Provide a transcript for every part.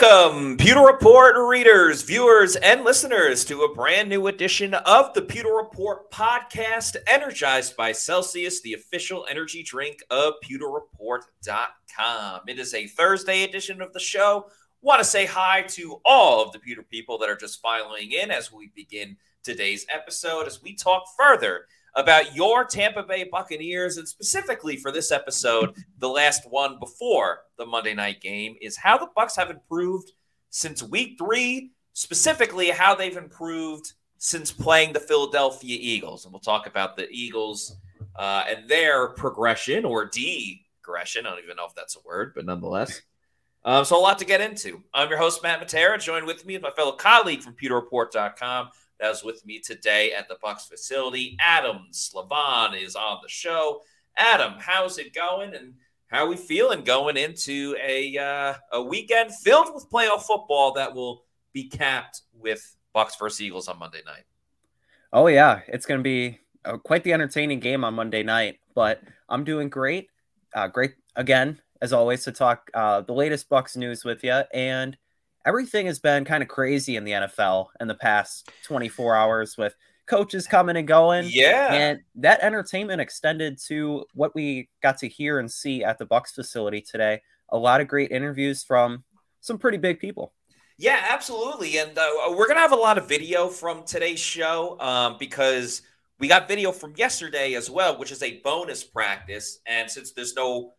Welcome, Pewter Report readers, viewers, and listeners to a brand new edition of the Pewter Report podcast, energized by Celsius, the official energy drink of pewterreport.com. It is a Thursday edition of the show. Want to say hi to all of the Pewter people that are just filing in as we begin today's episode as we talk further about your Tampa Bay Buccaneers, and specifically for this episode, the last one before the Monday night game, is how the Bucs have improved since week three, specifically how they've improved since playing the Philadelphia Eagles. And we'll talk about the Eagles uh, and their progression or degression. I don't even know if that's a word, but nonetheless. Um, so a lot to get into. I'm your host, Matt Matera, joined with me is my fellow colleague from PewterReport.com, that is with me today at the Bucs facility. Adam Slavan is on the show. Adam, how's it going? And how are we feeling going into a uh, a weekend filled with playoff football that will be capped with Bucs versus Eagles on Monday night? Oh yeah, it's going to be uh, quite the entertaining game on Monday night. But I'm doing great. Uh, great again as always to talk uh, the latest Bucs news with you and everything has been kind of crazy in the NFL in the past 24 hours with coaches coming and going. Yeah. And that entertainment extended to what we got to hear and see at the Bucs facility today. A lot of great interviews from some pretty big people. Yeah, absolutely. And uh, we're going to have a lot of video from today's show um, because we got video from yesterday as well, which is a bonus practice. And since there's no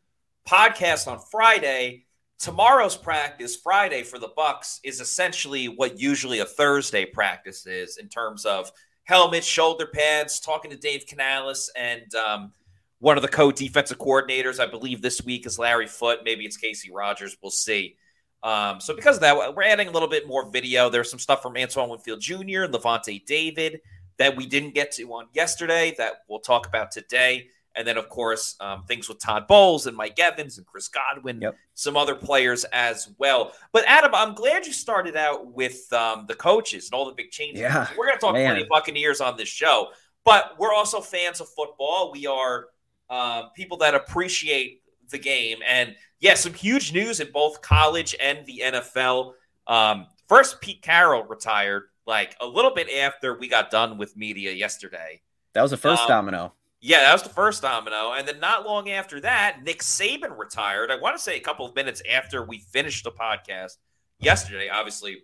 podcast on Friday, tomorrow's practice friday for the bucs is essentially what usually a thursday practice is in terms of helmets shoulder pads talking to dave canales and um, one of the co-defensive coordinators. I believe this week is larry foote. Maybe it's kacy rodgers. We'll see. Um, so because of that we're adding a little bit more video. There's some stuff from antoine winfield jr and lavonte david that we didn't get to on yesterday that we'll talk about today and then, of course, um, things with Todd Bowles and Mike Evans and Chris Godwin, yep. some other players as well. But Adam, I'm glad you started out with um, the coaches and all the big changes. Yeah, we're going to talk Man. plenty of Buccaneers on this show, but we're also fans of football. We are uh, people that appreciate the game, and yeah, some huge news in both college and the NFL. Um, first, Pete Carroll retired like a little bit after we got done with media yesterday. That was the first um, domino. Yeah, that was the first domino. And then not long after that, Nick Saban retired. I want to say a couple of minutes after we finished the podcast yesterday. Obviously,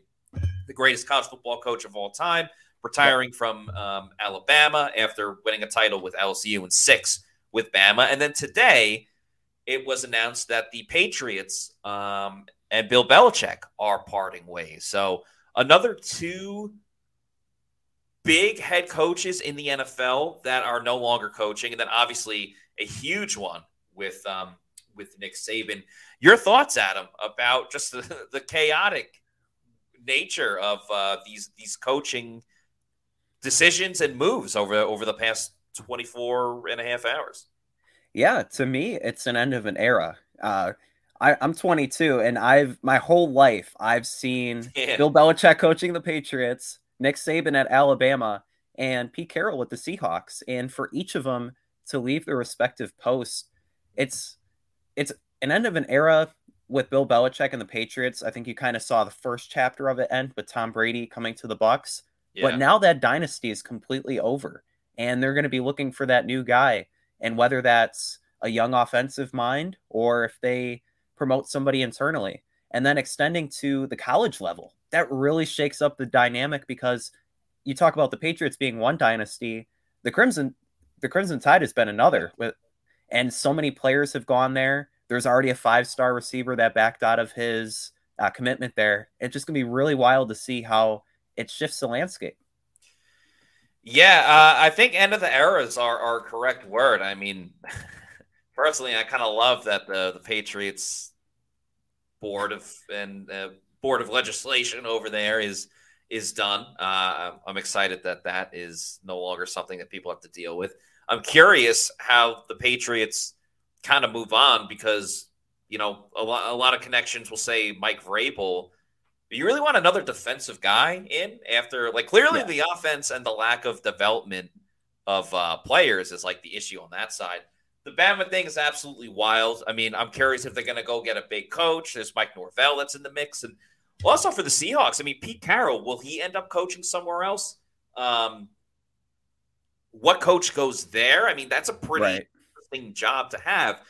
the greatest college football coach of all time, retiring from um, Alabama after winning a title with LSU and six with Bama. And then today, it was announced that the Patriots um, and Bill Belichick are parting ways. So another two big head coaches in the NFL that are no longer coaching, and then obviously a huge one with um, with Nick Saban. Your thoughts, Adam, about just the, the chaotic nature of uh, these these coaching decisions and moves over over the past 24 and a half hours? Yeah, to me, it's an end of an era. Uh, I, am 22, and I've my whole life I've seen yeah. Bill Belichick coaching the Patriots, Nick Saban at Alabama, and Pete Carroll with the Seahawks. And for each of them to leave their respective posts, it's it's an end of an era with Bill Belichick and the Patriots. I think you kind of saw the first chapter of it end with Tom Brady coming to the Bucs. Yeah. But now that dynasty is completely over, and they're going to be looking for that new guy. And whether that's a young offensive mind or if they promote somebody internally, and then extending to the college level that really shakes up the dynamic because you talk about the Patriots being one dynasty, the Crimson the Crimson Tide has been another with and so many players have gone there. There's already a five-star receiver that backed out of his uh, commitment there. It's just going to be really wild to see how it shifts the landscape. Yeah, uh, I think end of the eras are our correct word. I mean, personally, I kind of love that the the Patriots board of and uh, board of legislation over there is is done. Uh, I'm excited that that is no longer something that people have to deal with. I'm curious how the Patriots kind of move on because you know a lot a lot of connections will say Mike Vrabel. you really want another defensive guy in after like clearly yeah. the offense and the lack of development of uh, players is like the issue on that side. The Bama thing is absolutely wild. I mean, I'm curious if they're going to go get a big coach. There's Mike Norvell that's in the mix, and also for the Seahawks, I mean, Pete Carroll, will he end up coaching somewhere else? Um, what coach goes there? I mean, that's a pretty right. interesting job to have.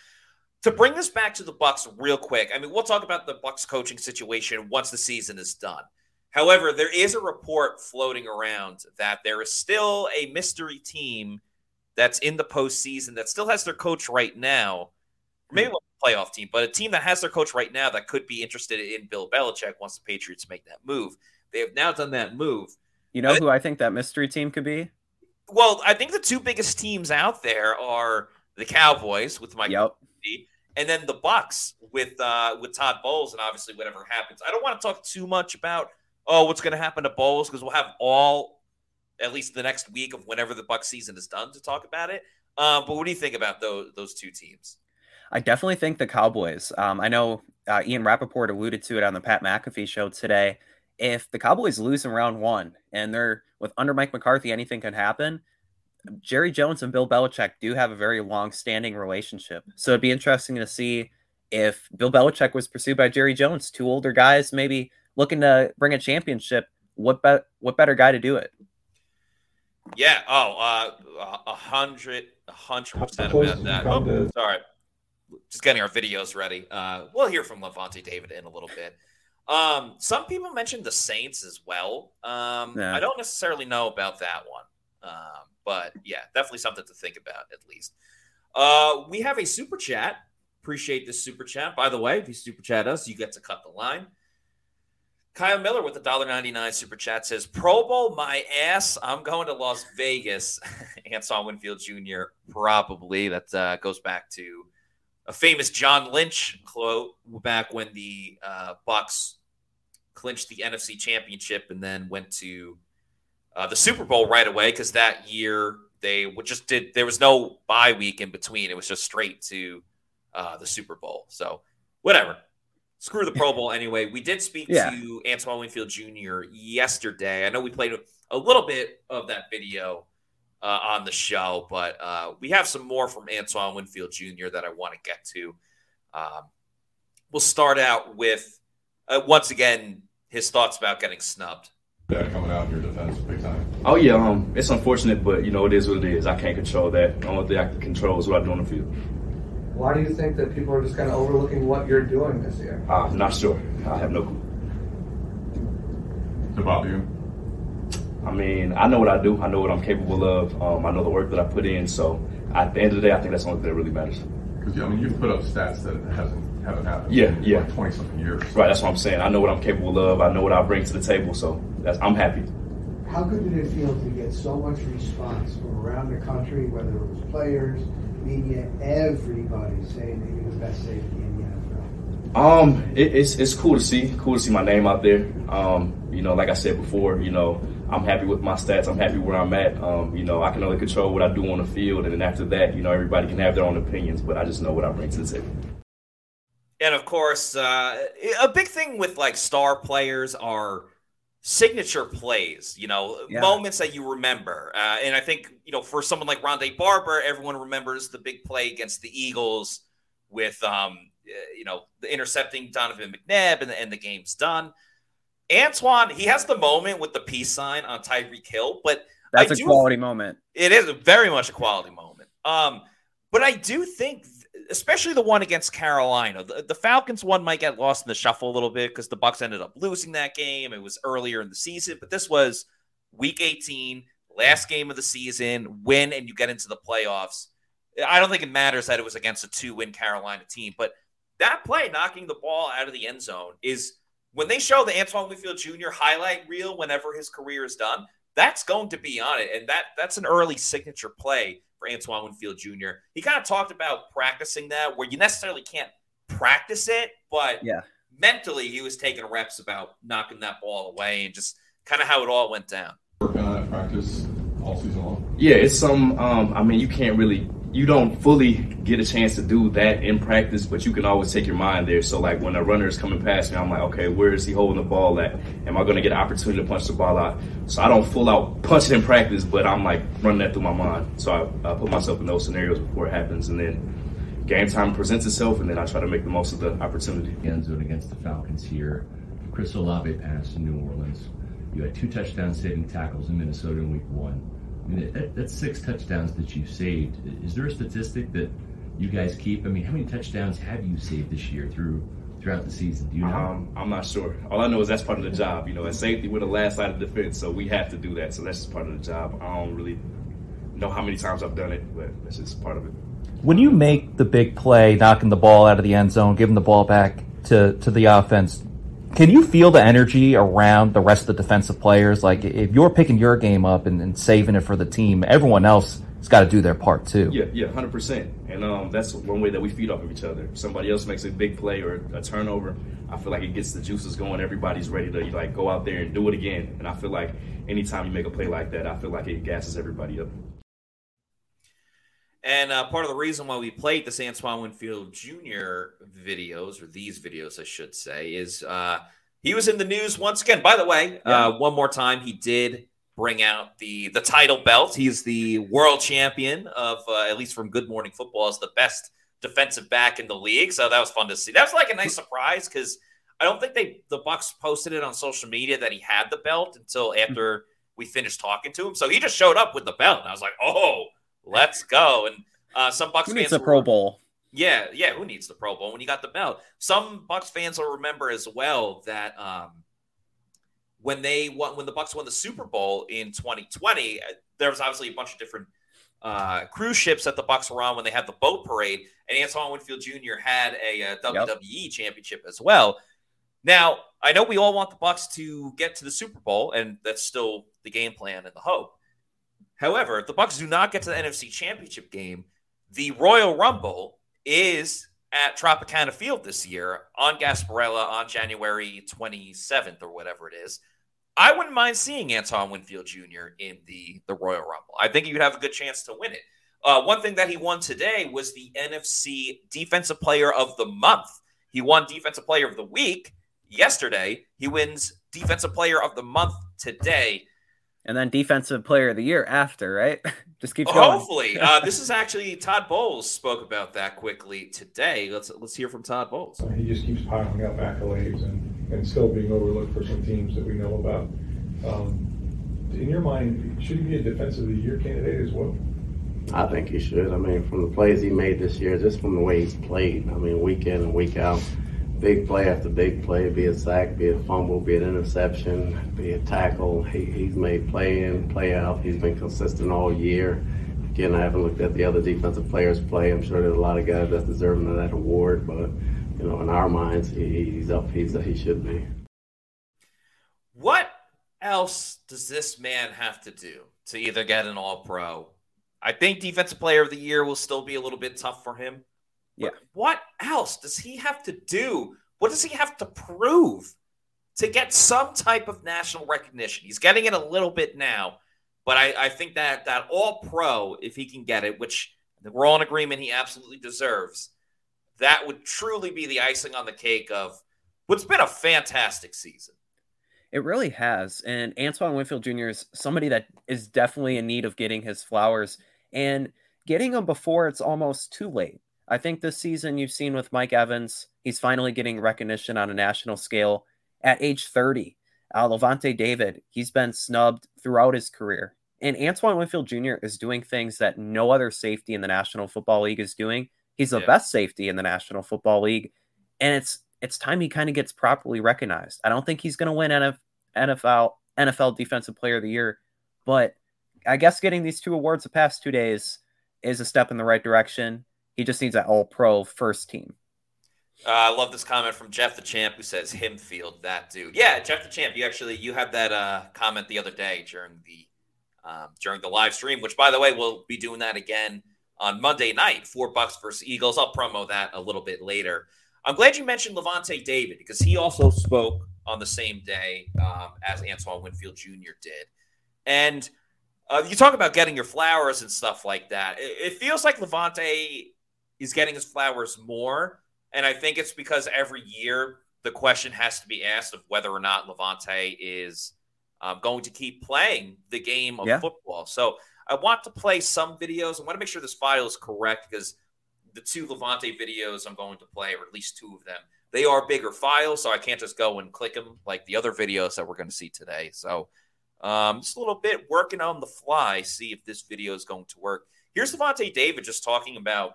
To bring this back to the Bucs real quick, I mean, we'll talk about the Bucs coaching situation once the season is done. However, there is a report floating around that there is still a mystery team that's in the postseason that still has their coach right now. Maybe a playoff team, but a team that has their coach right now that could be interested in Bill Belichick once the Patriots make that move. They have now done that move. You know who I think that mystery team could be? Well, I think the two biggest teams out there are the Cowboys with Mike yep. and then the Bucs with uh, with Todd Bowles, and obviously whatever happens. I don't want to talk too much about oh what's going to happen to Bowles because we'll have all at least the next week of whenever the Buck season is done to talk about it. Um, but what do you think about those those two teams? I definitely think the Cowboys. Um, I know uh, Ian Rapoport alluded to it on the Pat McAfee show today. If the Cowboys lose in round one and they're with under Mike McCarthy, anything can happen. Jerry Jones and Bill Belichick do have a very long-standing relationship, so it'd be interesting to see if Bill Belichick was pursued by Jerry Jones, two older guys, maybe looking to bring a championship. What be- what better guy to do it? Yeah. Oh, uh, a hundred, a hundred percent about that. Oh, sorry. Just getting our videos ready. Uh, we'll hear from Lavonte David in a little bit. Um, some people mentioned the Saints as well. Um, yeah. I don't necessarily know about that one. Um, but yeah, definitely something to think about at least. Uh, we have a super chat. Appreciate this super chat. By the way, if you super chat us, you get to cut the line. Kyle Miller with the $1.99 super chat says, Pro Bowl my ass. I'm going to Las Vegas. Antoine Winfield Jr. probably. That uh, goes back to a famous John Lynch quote back when the uh, Bucs clinched the NFC Championship and then went to uh, the Super Bowl right away because that year they just did. There was no bye week in between. It was just straight to uh, the Super Bowl. So whatever screw the Pro Bowl anyway. We did speak yeah. to Antoine Winfield Jr. yesterday. I know we played a little bit of that video uh, on the show, but uh, we have some more from Antoine Winfield Jr. that I want to get to. Um, we'll start out with uh, once again his thoughts about getting snubbed. Yeah, coming out in your defense big time. Oh yeah, um, it's unfortunate, but you know it is what it is. I can't control that. The only thing I can control is what I do on the field. Why do you think that people are just kind of overlooking what you're doing this year? I'm not sure. I have no clue. About you? I mean, I know what I do. I know what I'm capable of. Um, I know the work that I put in. So at the end of the day, I think that's the only thing that really matters. Because I mean, you've put up stats that hasn't haven't happened. Yeah, yeah. Like Twenty something years. Right. That's what I'm saying. I know what I'm capable of. I know what I bring to the table. So that's I'm happy. How good did it feel to get so much response from around the country, whether it was players, media, everybody saying that you're the best safety in the NFL? Um, it, it's it's cool to see, cool to see my name out there. Um, you know, like I said before, you know, I'm happy with my stats. I'm happy where I'm at. Um, you know, I can only control what I do on the field, and then after that, you know, everybody can have their own opinions, but I just know what I bring to the table. And of course, uh, a big thing with like star players are signature plays, you know, yeah. moments that you remember. Uh, and I think, you know, for someone like Rondé Barber, everyone remembers the big play against the Eagles with, um, uh, you know, the intercepting Donovan McNabb and the, and the game's done. Antoine, he has the moment with the peace sign on Tyreek Hill, but that's I a do, quality moment. It is very much a quality moment. Um, but I do think especially the one against Carolina. The, the, Falcons one might get lost in the shuffle a little bit because the Bucs ended up losing that game. It was earlier in the season, but this was week 18, last game of the season, win and you get into the playoffs. I don't think it matters that it was against a two-win Carolina team, but that play knocking the ball out of the end zone is when they show the Antoine Winfield Jr. highlight reel whenever his career is done, that's going to be on it. And that that's an early signature play for Antoine Winfield Jr. He kind of talked about practicing that where you necessarily can't practice it, but yeah. mentally he was taking reps about knocking that ball away and just kind of how it all went down. Working on that practice all season long. Yeah, it's some. Um, I mean, you can't really you don't fully get a chance to do that in practice, but you can always take your mind there. So like when a runner is coming past me, I'm like, okay, where is he holding the ball at? Am I going to get an opportunity to punch the ball out? So I don't full out punch it in practice, but I'm like running that through my mind. So I, I put myself in those scenarios before it happens, and then game time presents itself, and then I try to make the most of the opportunity. End zone against the Falcons here Chris Olave pass in New Orleans. You had two touchdown saving tackles in Minnesota in week one. I mean, that, that's six touchdowns that you saved. Is there a statistic that you guys keep? I mean, how many touchdowns have you saved this year through throughout the season? Do you know? Um, I'm not sure. All I know is that's part of the job. You know, at safety, we're the last line of defense, so we have to do that. So that's just part of the job. I don't really know how many times I've done it, but that's just part of it. When you make the big play, knocking the ball out of the end zone, giving the ball back to, to the offense, can you feel the energy around the rest of the defensive players? Like if you're picking your game up and, and saving it for the team, everyone else has got to do their part too. Yeah, yeah, hundred percent. And um, that's one way that we feed off of each other. Somebody else makes a big play or a turnover, I feel like it gets the juices going. Everybody's ready to like go out there and do it again. And I feel like anytime you make a play like that, I feel like it gasses everybody up. And uh, part of the reason why we played this Antoine Winfield Jr. videos, or these videos, I should say, is uh, he was in the news once again. By the way, yeah. uh, one more time, he did bring out the the title belt. He's the world champion of, uh, at least from Good Morning Football, as the best defensive back in the league. So that was fun to see. That was like a nice surprise because I don't think they the Bucs posted it on social media that he had the belt until after we finished talking to him. So he just showed up with the belt, and I was like, oh let's go. And uh, some Bucs who fans needs a Pro Bowl. Yeah, yeah. Who needs the Pro Bowl when you got the belt? Some Bucs fans will remember as well that um, when they won, when the Bucs won the Super Bowl in 2020, uh, there was obviously a bunch of different uh, cruise ships that the Bucs were on when they had the boat parade, and Antoine Winfield Jr. had a, a WWE yep. championship as well. Now, I know we all want the Bucs to get to the Super Bowl, and that's still the game plan and the hope. However, if the Bucs do not get to the NFC Championship game, the Royal Rumble is at Tropicana Field this year on Gasparilla on January 27th or whatever it is. I wouldn't mind seeing Antoine Winfield Jr. in the, the Royal Rumble. I think he would have a good chance to win it. Uh, one thing that he won today was the NFC Defensive Player of the Month. He won Defensive Player of the Week yesterday. He wins Defensive Player of the Month today and then defensive player of the year after, right? Just keep going. Hopefully, uh, this is actually Todd Bowles spoke about that quickly today. Let's let's hear from Todd Bowles. He just keeps piling up accolades and, and still being overlooked for some teams that we know about. Um, in your mind, should he be a defensive of the year candidate as well? I think he should. I mean, from the plays he made this year, just from the way he's played. I mean, week in and week out big play after big play, be it sack, be it fumble, be it interception, be it tackle. He, he's made play in, play out. He's been consistent all year. Again, I haven't looked at the other defensive players play. I'm sure there's a lot of guys that's deserving of that award, but you know, in our minds, he, he's up. He's he should be. What else does this man have to do to either get an All Pro? I think Defensive Player of the Year will still be a little bit tough for him. Yeah. What else does he have to do? What does he have to prove to get some type of national recognition? He's getting it a little bit now, but I, I think that that all pro, if he can get it, which we're all in agreement he absolutely deserves, that would truly be the icing on the cake of what's been a fantastic season. It really has. And Antoine Winfield Jr. is somebody that is definitely in need of getting his flowers and getting them before it's almost too late. I think this season you've seen with Mike Evans, he's finally getting recognition on a national scale at age 30. Uh, Lavonte David, he's been snubbed throughout his career. And Antoine Winfield Jr. is doing things that no other safety in the National Football League is doing. He's the yeah. best safety in the National Football League. And it's it's time he kind of gets properly recognized. I don't think he's going to win NFL NFL Defensive Player of the Year, but I guess getting these two awards the past two days is a step in the right direction. He just needs an all pro first team. Uh, I love this comment from Jeff the Champ who says him field that dude. Yeah, Jeff the Champ. You actually you had that uh, comment the other day during the um, during the live stream, which by the way we'll be doing that again on Monday night Four Bucs versus Eagles. I'll promo that a little bit later. I'm glad you mentioned Lavonte David because he also spoke on the same day um, as Antoine Winfield Jr. did, and uh, you talk about getting your flowers and stuff like that. It, it feels like Lavonte he's getting his flowers more. And I think it's because every year the question has to be asked of whether or not Lavonte is um, going to keep playing the game of yeah. football. So I want to play some videos. I want to make sure this file is correct because the two Lavonte videos I'm going to play, or at least two of them, they are bigger files, so I can't just go and click them like the other videos that we're going to see today. So um, just a little bit working on the fly, see if this video is going to work. Here's Lavonte David just talking about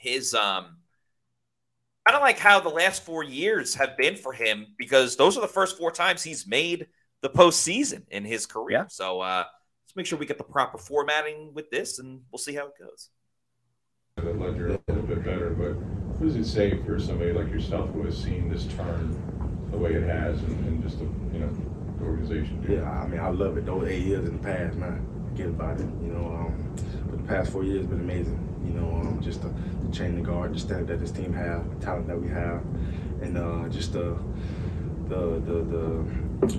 his um, kind of like how the last four years have been for him because those are the first four times he's made the postseason in his career. Yeah. So uh, let's make sure we get the proper formatting with this, and we'll see how it goes. The ledger a little bit better, but what does it say for somebody like yourself who has seen this turn the way it has, and, and just the you know the organization? Yeah, I mean, I love it. Those eight years in the past, man, forget about it. You know, um, but the past four years been amazing. You know, um, just the, the chain the guard, the standard that this team have, the talent that we have, and uh, just the the the the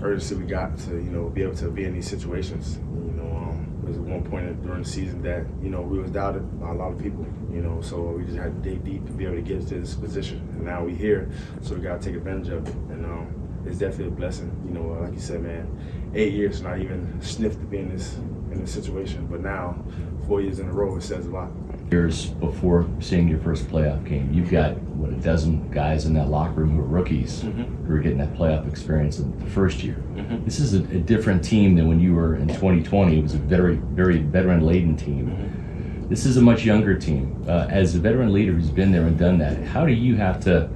urgency we got to you know be able to be in these situations. You know, um, there was one point during the season that you know we was doubted by a lot of people. You know, so we just had to dig deep to be able to get to this position, and now we here, so we got to take advantage of it. And um, it's definitely a blessing. You know, like you said, man, eight years not even sniffed to be in this in this situation, but now four years in a row, it says a lot. Years before seeing your first playoff game, you've got what a dozen guys in that locker room who are rookies mm-hmm. who are getting that playoff experience in the first year. Mm-hmm. This is a, a, different team than when you were in 2020. It was a very, very veteran laden team. Mm-hmm. This is a much younger team. Uh, as a veteran leader who's been there and done that, how do you have to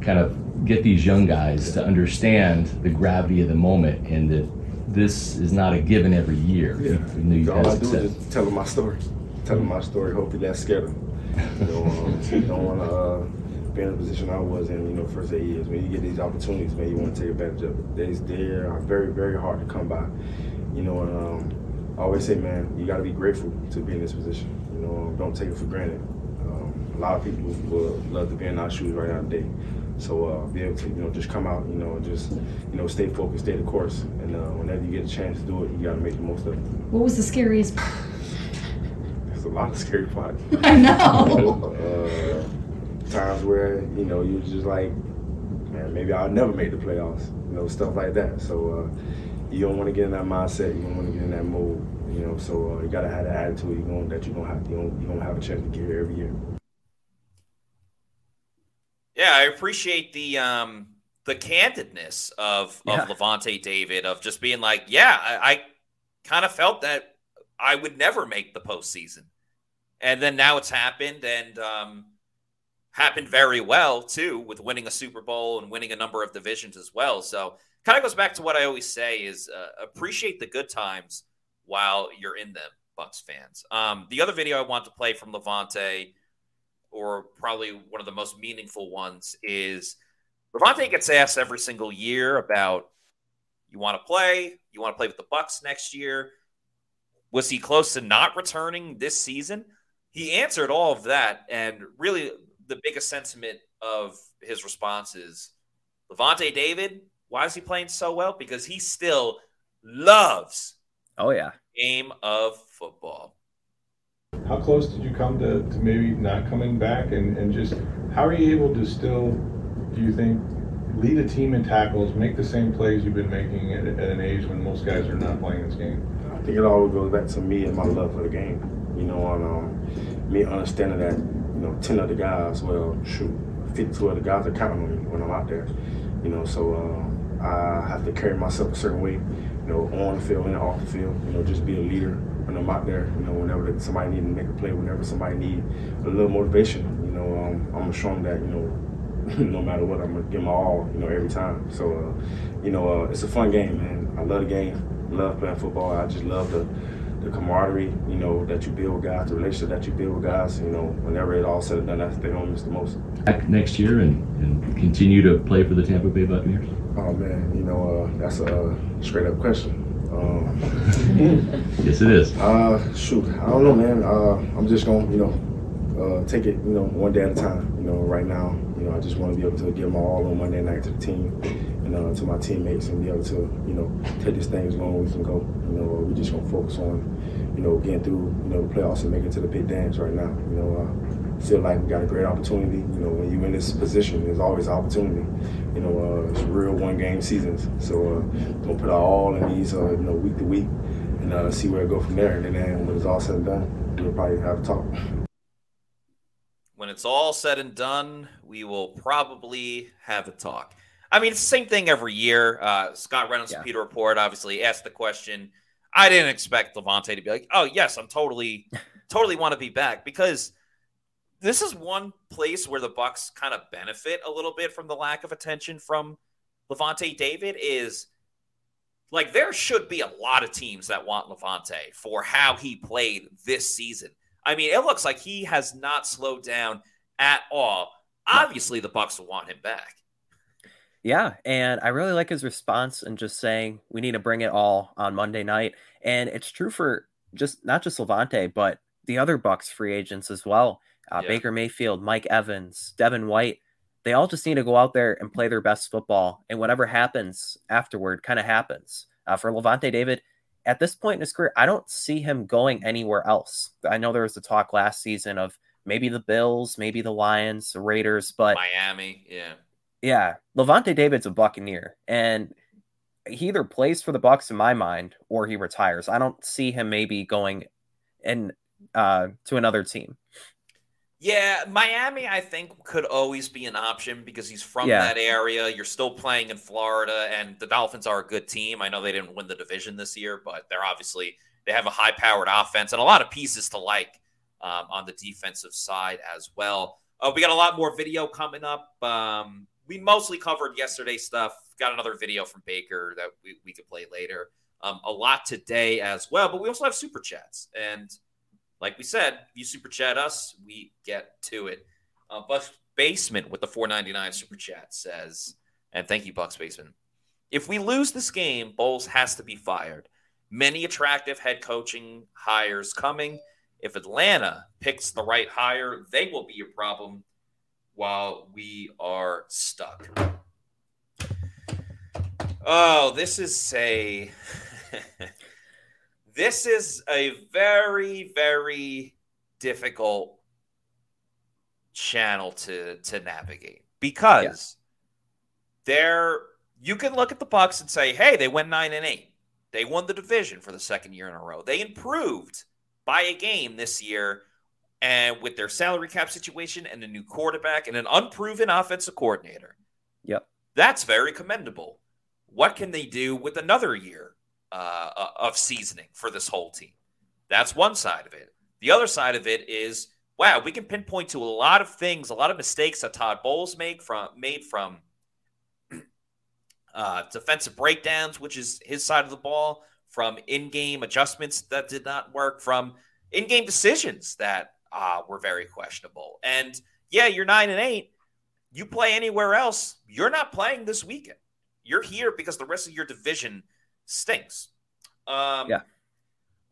kind of get these young guys to understand the gravity of the moment and that this is not a given every year. Yeah. All I do is tell them my story. Tell them my story. Hopefully that scared them. You know, um, you don't want to uh, be in the position I was in, you know, first eight years. When you get these opportunities, man, you want to take advantage of it. They, they are very, very hard to come by. You know, and um, I always say, man, you got to be grateful to be in this position. You know, um, don't take it for granted. Um, a lot of people would love to be in our shoes right now today. So uh, be able to, you know, just come out, you know, just, you know, stay focused, stay the course, and uh, whenever you get a chance to do it, you got to make the most of it. What was the scariest? There's a lot of scary parts. I know. uh, times where you know you're just like, man, maybe I'll never make the playoffs, you know, stuff like that. So uh, you don't want to get in that mindset. You don't want to get in that mode, you know. So uh, you got to have that attitude. You know that you're gonna have you don't, you don't have a chance to get here every year. Yeah, I appreciate the um the candidness of yeah. of Lavonte David of just being like, yeah, I, I kind of felt that I would never make the postseason, and then now it's happened and um, happened very well too with winning a Super Bowl and winning a number of divisions as well. So kind of goes back to what I always say is uh, appreciate the good times while you're in them, Bucs fans. Um, the other video I want to play from Lavonte, or probably one of the most meaningful ones, is Lavonte gets asked every single year about you want to play, you want to play with the Bucs next year. Was he close to not returning this season? He answered all of that, and really the biggest sentiment of his response is Lavonte David. Why is he playing so well? Because he still loves. Oh yeah, game of football. How close did you come to, to maybe not coming back? And, and just how are you able to still, do you think, lead a team in tackles, make the same plays you've been making at, at an age when most guys are not playing this game? I think it all goes back to me and my love for the game. You know, and um, me understanding that, you know, 10 other guys, well, shoot, 52 other guys are counting on me when I'm out there. You know, so uh, I have to carry myself a certain way, you know, on the field and off the field, you know, just be a leader when I'm out there, you know, whenever somebody need to make a play, whenever somebody need a little motivation, you know, um, I'm gonna show them that, you know, no matter what, I'm gonna give my all, you know, every time. So, uh, you know, uh, it's a fun game, man. I love the game, love playing football. I just love the the camaraderie, you know, that you build with guys, the relationship that you build with guys, you know, whenever it all said and done, that's the thing I miss the most. Back next year and, and continue to play for the Tampa Bay Buccaneers? Oh man, you know, uh, that's a straight up question. Um, yes, it is. Uh, shoot, I don't know, man. Uh, I'm just gonna, you know, uh, take it, you know, one day at a time. You know, right now, you know, I just want to be able to give my all on Monday night to the team and uh, to my teammates and be able to, you know, take this thing as long as we can go. You know, we're just gonna focus on, you know, getting through, you know, the playoffs and making it to the big dance right now. You know, uh, feel like we got a great opportunity. You know, when you're in this position, there's always opportunity. You know, uh, it's real one game seasons. So uh, gonna put our all in these, uh, you know, week to week, and uh, see where it go from there. And then when it's all said and done, we'll probably have a talk. when it's all said and done, we will probably have a talk. I mean, it's the same thing every year. Uh, Scott Reynolds, yeah. Pewter Report, obviously asked the question. I didn't expect Lavonte to be like, "Oh yes, I'm totally, totally want to be back," because this is one place where the Bucs kind of benefit a little bit from the lack of attention from Lavonte David. Is like there should be a lot of teams that want Lavonte for how he played this season. I mean, it looks like he has not slowed down at all. Obviously, the Bucs will want him back. Yeah, and I really like his response and just saying we need to bring it all on Monday night. And it's true for just not just Lavonte, but the other Bucs free agents as well. Uh, yeah. Baker Mayfield, Mike Evans, Devin White. They all just need to go out there and play their best football, and whatever happens afterward kind of happens. Uh, for Lavonte David, at this point in his career, I don't see him going anywhere else. I know there was the talk last season of maybe the Bills, maybe the Lions, the Raiders, but Miami, yeah. Yeah, Lavonte David's a Buccaneer, and he either plays for the Bucs in my mind or he retires. I don't see him maybe going and uh, to another team. Yeah, Miami, I think, could always be an option because he's from yeah. that area. You're still playing in Florida, and the Dolphins are a good team. I know they didn't win the division this year, but they're obviously they have a high-powered offense and a lot of pieces to like um, on the defensive side as well. Uh, we got a lot more video coming up. Um, we mostly covered yesterday stuff. Got another video from Baker that we, we could play later. Um, a lot today as well, but we also have super chats and like we said, you super chat us, we get to it. Uh, Bucks Basement with the 499 super chat says, and thank you, Bucks Basement. If we lose this game, Bowles has to be fired. Many attractive head coaching hires coming. If Atlanta picks the right hire, they will be a problem while we are stuck. Oh, this is a this is a very, very difficult channel to to navigate because there you can look at the Bucs and say, "Hey, they went nine and eight. They won the division for the second year in a row. They improved by a game this year." And with their salary cap situation and a new quarterback and an unproven offensive coordinator. Yep. That's very commendable. What can they do with another year uh, uh, of seasoning for this whole team. That's one side of it. The other side of it is wow, we can pinpoint to a lot of things, a lot of mistakes that Todd Bowles made from made from uh, defensive breakdowns, which is his side of the ball, from in-game adjustments that did not work, from in-game decisions that uh, were very questionable. And yeah, you're nine and eight. You play anywhere else, you're not playing this weekend. You're here because the rest of your division stinks. Um, yeah.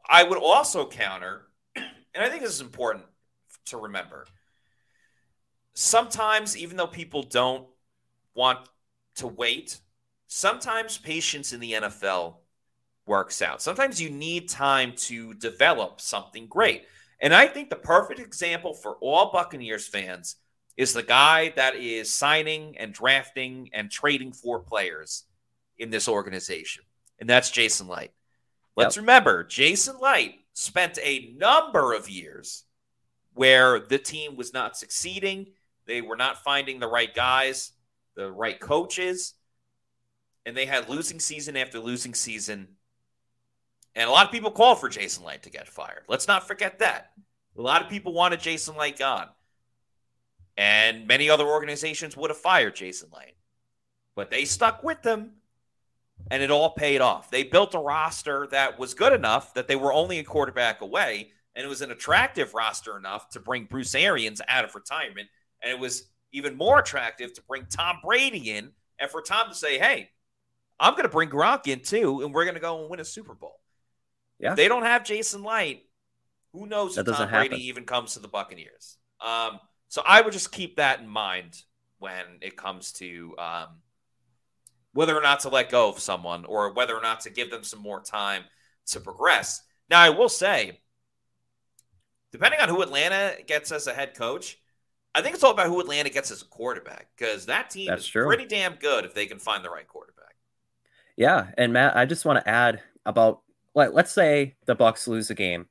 I would also counter, and I think this is important to remember. Sometimes, even though people don't want to wait, sometimes patience in the NFL works out. Sometimes you need time to develop something great. And I think the perfect example for all Buccaneers fans is the guy that is signing and drafting and trading for players in this organization and that's Jason Licht. Let's yep. remember, Jason Licht spent a number of years where the team was not succeeding. They were not finding the right guys, the right coaches, and they had losing season after losing season. And a lot of people called for Jason Licht to get fired. Let's not forget that. A lot of people wanted Jason Licht gone. And many other organizations would have fired Jason Licht. But they stuck with them and it all paid off. They built a roster that was good enough that they were only a quarterback away, and it was an attractive roster enough to bring Bruce Arians out of retirement, and it was even more attractive to bring Tom Brady in, and for Tom to say, "Hey, I'm going to bring Gronk in too, and we're going to go and win a Super Bowl." Yeah, if they don't have Jason Licht. Who knows that if Tom Brady happen. even comes to the Buccaneers? Um, so I would just keep that in mind when it comes to um, whether or not to let go of someone or whether or not to give them some more time to progress. Now, I will say, depending on who Atlanta gets as a head coach, I think it's all about who Atlanta gets as a quarterback because that team That's is true. pretty damn good if they can find the right quarterback. Yeah, and Matt, I just want to add about like let's say the Bucs lose a game.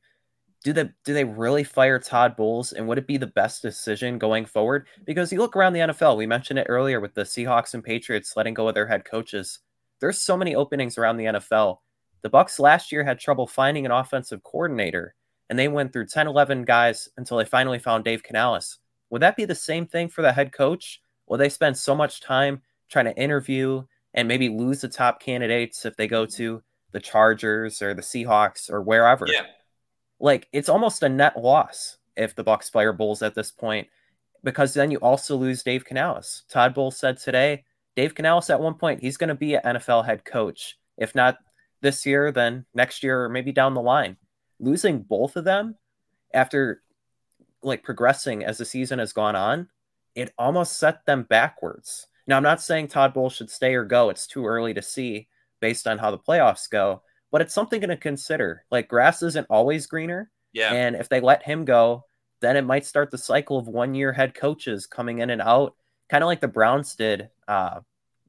do they do they really fire Todd Bowles and would it be the best decision going forward? Because you look around the NFL, we mentioned it earlier with the Seahawks and Patriots letting go of their head coaches. There's so many openings around the NFL. The Bucs last year had trouble finding an offensive coordinator and they went through 10 11 guys until they finally found Dave Canales. Would that be the same thing for the head coach? Will they spend so much time trying to interview and maybe lose the top candidates if they go to the Chargers or the Seahawks or wherever? Yeah like it's almost a net loss if the Bucs fire Bowles at this point, because then you also lose Dave Canales. Todd Bowles said today, Dave Canales at one point he's going to be an NFL head coach. If not this year, then next year or maybe down the line. Losing both of them after like progressing as the season has gone on, it almost set them backwards. Now I'm not saying Todd Bowles should stay or go. It's too early to see based on how the playoffs go but it's something to consider. Like grass isn't always greener. Yeah. And if they let him go, then it might start the cycle of one year head coaches coming in and out, kind of like the Browns did. Uh,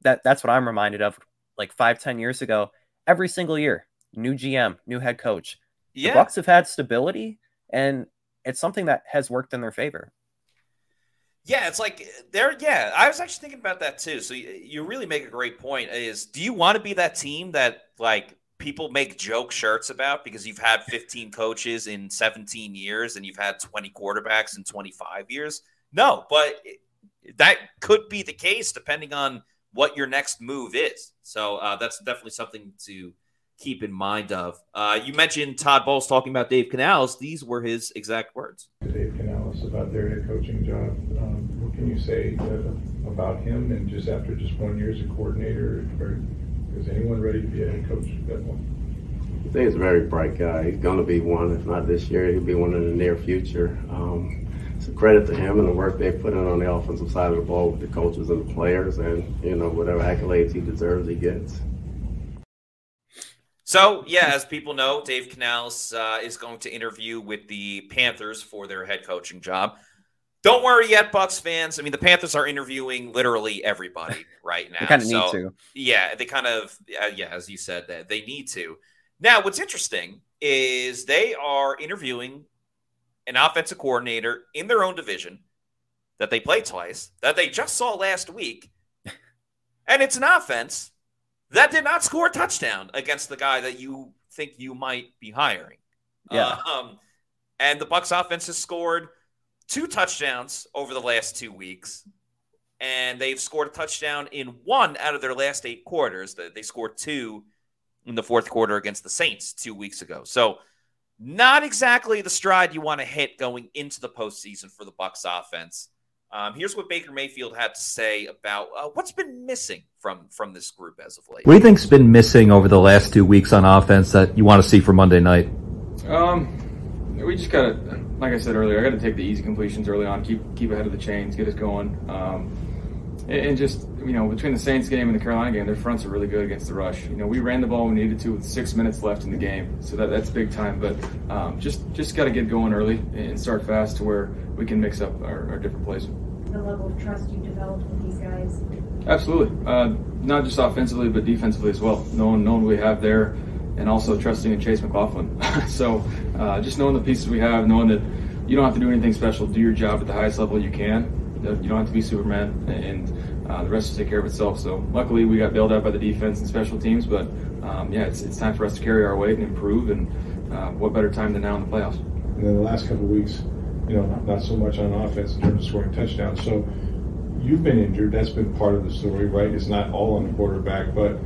that that's what I'm reminded of like five, ten years ago. Every single year, new GM, new head coach. Yeah. The Bucs have had stability and it's something that has worked in their favor. Yeah, it's like there. Yeah, I was actually thinking about that too. So you, you really make a great point. Is do you want to be that team that like people make joke shirts about because you've had 15 coaches in 17 years and you've had 20 quarterbacks in 25 years. No, but that could be the case depending on what your next move is. So uh, that's definitely something to keep in mind of. Uh, you mentioned Todd Bowles talking about Dave Canales. These were his exact words. Dave Canales about their head coaching job. What can you say uh, about him and just after just one year as a coordinator? Or is anyone ready to be a head coach at that point? I think he's a very bright guy. He's going to be one, if not this year, he'll be one in the near future. Um, it's a credit to him and the work they put in on the offensive side of the ball with the coaches and the players, and you know whatever accolades he deserves, he gets. So, yeah, as people know, Dave Canales uh, is going to interview with the Panthers for their head coaching job. Don't worry yet, Bucs fans. I mean, the Panthers are interviewing literally everybody right now. they kind of so, need to. Yeah, they kind of, uh, yeah, as you said, that they need to. Now, what's interesting is they are interviewing an offensive coordinator in their own division that they play twice, that they just saw last week, and it's an offense that did not score a touchdown against the guy that you think you might be hiring. Yeah. Um, and the Bucs offense has scored two touchdowns over the last two weeks, and they've scored a touchdown in one out of their last eight quarters. They scored two in the fourth quarter against the Saints two weeks ago. So, not exactly the stride you want to hit going into the postseason for the Bucs offense. Um, here's what Baker Mayfield had to say about uh, what's been missing from from this group as of late. What do you think's been missing over the last two weeks on offense that you want to see for Monday night? Um, we just gotta, like I said earlier, I gotta take the easy completions early on, keep keep ahead of the chains, get us going, um, and, and, just you know between the Saints game and the Carolina game, their fronts are really good against the rush. You know, we ran the ball when we needed to with six minutes left in the game, so that that's big time. But um, just just gotta get going early and start fast to where we can mix up our, our different plays. The level of trust you developed with these guys. Absolutely, uh, not just offensively but defensively as well. Knowing knowing we have there and also trusting in Chase McLaughlin. so uh, just knowing the pieces we have, knowing that you don't have to do anything special, do your job at the highest level you can. You don't have to be Superman, and uh, the rest will take care of itself. So luckily, we got bailed out by the defense and special teams, but um, yeah, it's, it's time for us to carry our weight and improve. And uh, what better time than now in the playoffs? And then the last couple weeks, you know, not so much on offense in terms of scoring touchdowns. So you've been injured. That's been part of the story, right? It's not all on the quarterback, but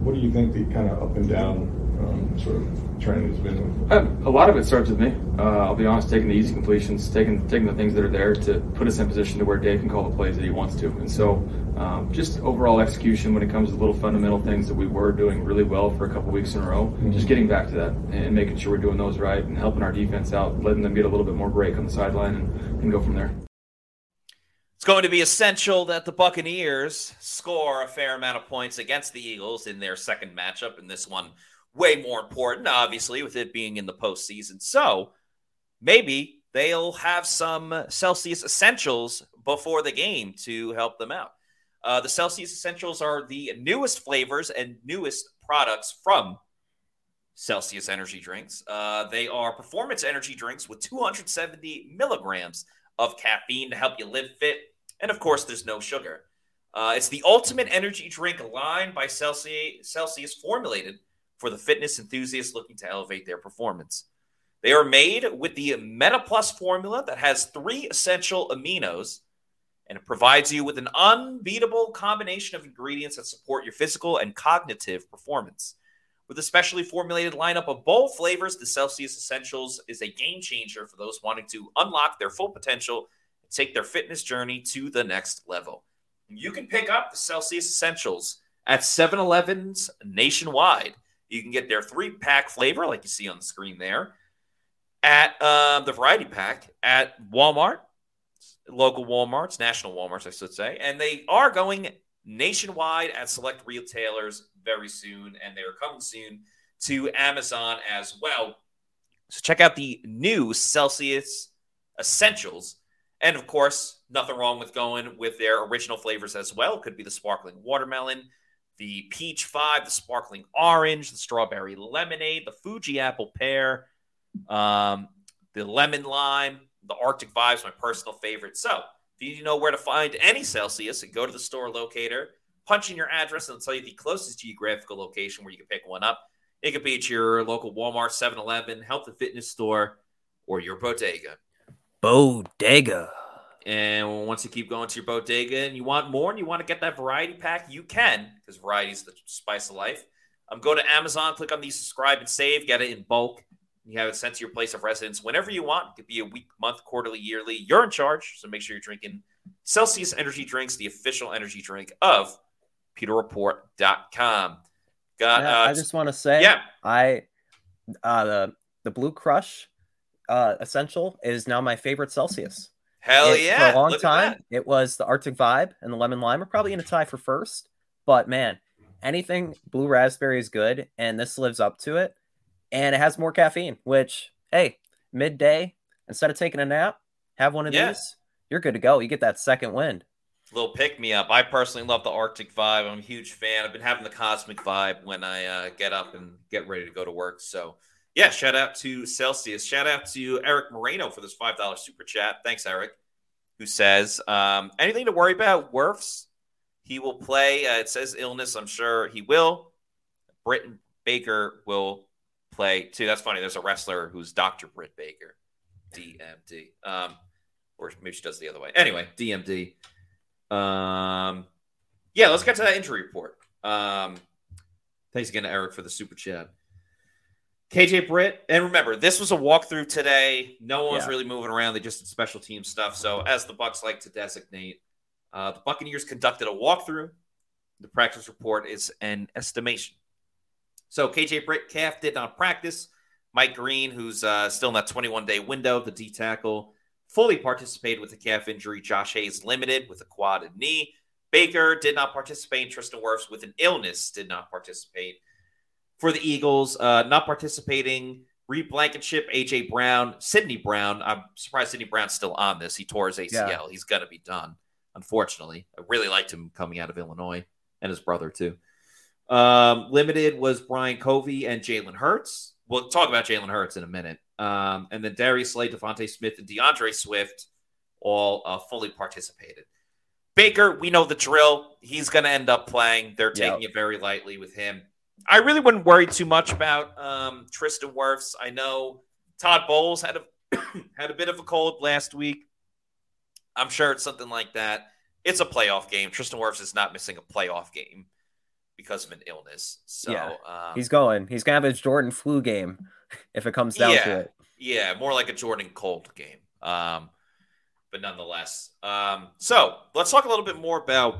what do you think the kind of up and down um, sort of trend has been? Uh, a lot of it starts with me. Uh, I'll be honest, taking the easy completions, taking taking the things that are there to put us in position to where Dave can call the plays that he wants to. And so, um, just overall execution when it comes to little fundamental things that we were doing really well for a couple weeks in a row, mm-hmm. just getting back to that and making sure we're doing those right and helping our defense out, letting them get a little bit more break on the sideline and, and go from there. It's going to be essential that the Buccaneers score a fair amount of points against the Eagles in their second matchup, and this one way more important, obviously, with it being in the postseason. So maybe they'll have some Celsius Essentials before the game to help them out. Uh, the Celsius Essentials are the newest flavors and newest products from Celsius energy drinks. Uh, they are performance energy drinks with 270 milligrams of caffeine to help you live fit. And of course, there's no sugar. Uh, it's the ultimate energy drink line by Celsius, Celsius, formulated for the fitness enthusiasts looking to elevate their performance. They are made with the MetaPlus formula that has three essential aminos and it provides you with an unbeatable combination of ingredients that support your physical and cognitive performance. With a specially formulated lineup of bold flavors, the Celsius Essentials is a game changer for those wanting to unlock their full potential take their fitness journey to the next level. You can pick up the Celsius Essentials at 7 Elevens nationwide. You can get their three pack flavor, like you see on the screen there, at uh, the variety pack at Walmart, local Walmarts, national Walmarts, I should say. And they are going nationwide at select retailers very soon, and they are coming soon to Amazon as well. So check out the new Celsius Essentials. And of course, nothing wrong with going with their original flavors as well. Could be the sparkling watermelon, the peach vibe, the sparkling orange, the strawberry lemonade, the Fuji apple pear, um, the lemon lime, the Arctic Vibes, my personal favorite. So if you know where to find any Celsius, go to the store locator, punch in your address, and it'll tell you the closest geographical location where you can pick one up. It could be at your local Walmart, 7 Eleven, health and fitness store, or your bodega. Bodega. And once you keep going to your bodega and you want more and you want to get that variety pack, you can, because variety is the spice of life. Um, go to Amazon, click on the subscribe and save, get it in bulk. You have it sent to your place of residence whenever you want. It could be a week, month, quarterly, yearly. You're in charge. So make sure you're drinking Celsius Energy Drinks, the official energy drink of PewterReport.com. Got, yeah, uh, I just want to say, yeah, I uh, the the Blue Crush uh, Essential is now my favorite Celsius. Hell it, yeah! For a long Look time, it was the Arctic Vibe and the Lemon Lime are probably in a tie for first. But man, anything Blue Raspberry is good, and this lives up to it and it has more caffeine, which, hey, midday, instead of taking a nap, have one of yeah. these. You're good to go. You get that second wind. Little pick me up. I personally love the Arctic vibe. I'm a huge fan. I've been having the cosmic vibe when I uh, get up and get ready to go to work. So, yeah, shout out to Celsius. Shout out to Eric Moreno for this $5 super chat. Thanks, Eric, who says, um, anything to worry about? Wirfs, he will play. Uh, it says illness. I'm sure he will. Britton Baker will play too. That's funny. There's a wrestler who's Dr. Britt Baker, DMD. Um, or maybe she does the other way. Anyway, DMD. Um, yeah, let's get to that injury report. Um, thanks again to Eric for the super chat. KJ Britt, and remember, this was a walkthrough today. No one's yeah. really moving around. They just did special team stuff. So, as the Bucs like to designate, uh, the Buccaneers conducted a walkthrough. The practice report is an estimation. So KJ Britt calf did not practice. Mike Greene, who's uh, still in that 21 day window, the D tackle, fully participated with the calf injury. Josh Hayes limited with a quad and knee. Baker did not participate. Tristan Wirfs with an illness did not participate. For the Eagles, uh, not participating. Reed Blankenship, AJ Brown, Sydney Brown. I'm surprised Sydney Brown's still on this. He tore his ACL. Yeah. He's going to be done, unfortunately. I really liked him coming out of Illinois and his brother, too. Um, limited was Britain Covey and Jalen Hurts. We'll talk about Jalen Hurts in a minute. Um, and then Darius Slay, DeVonta Smith, and D'Andre Swift all uh, fully participated. Baker, we know the drill. He's going to end up playing. They're taking yep. it very lightly with him. I really wouldn't worry too much about um, Tristan Wirfs. I know Todd Bowles had a had a bit of a cold last week. I'm sure it's something like that. It's a playoff game. Tristan Wirfs is not missing a playoff game because of an illness. So yeah. um, he's going. He's gonna have his Jordan flu game if it comes down yeah, to it. Yeah, more like a Jordan cold game. Um, but nonetheless. Um, so let's talk a little bit more about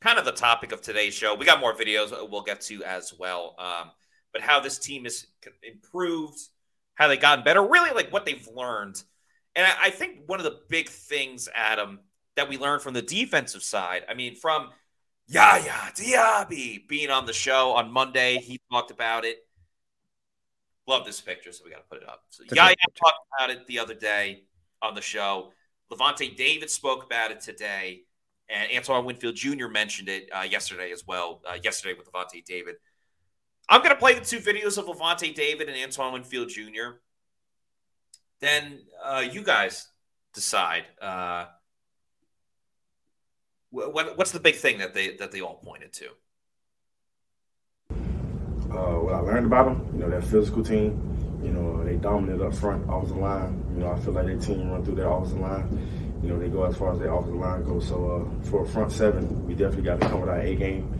kind of the topic of today's show. We got more videos we'll get to as well. Um, but how this team has improved, how they gotten better, really like what they've learned. And I, I think one of the big things, Adam, that we learned from the defensive side, I mean, from Yaya Diaby being on the show on Monday. He talked about it. Love this picture, so we got to put it up. So Yaya talked about it the other day on the show. Lavonte David spoke about it today, and Antoine Winfield Jr. mentioned it uh, yesterday as well. Uh, yesterday with Lavonte David. I'm going to play the two videos of Lavonte David and Antoine Winfield Jr. Then uh, you guys decide. Uh, what, what's the big thing that they that they all pointed to? Uh, what I learned about them, you know, that physical team. You know, they dominated up front, offensive line. You know, I feel like their team run through their offensive line. You know, they go as far as their offensive line goes. So uh, for a front seven, we definitely got to come with our A game.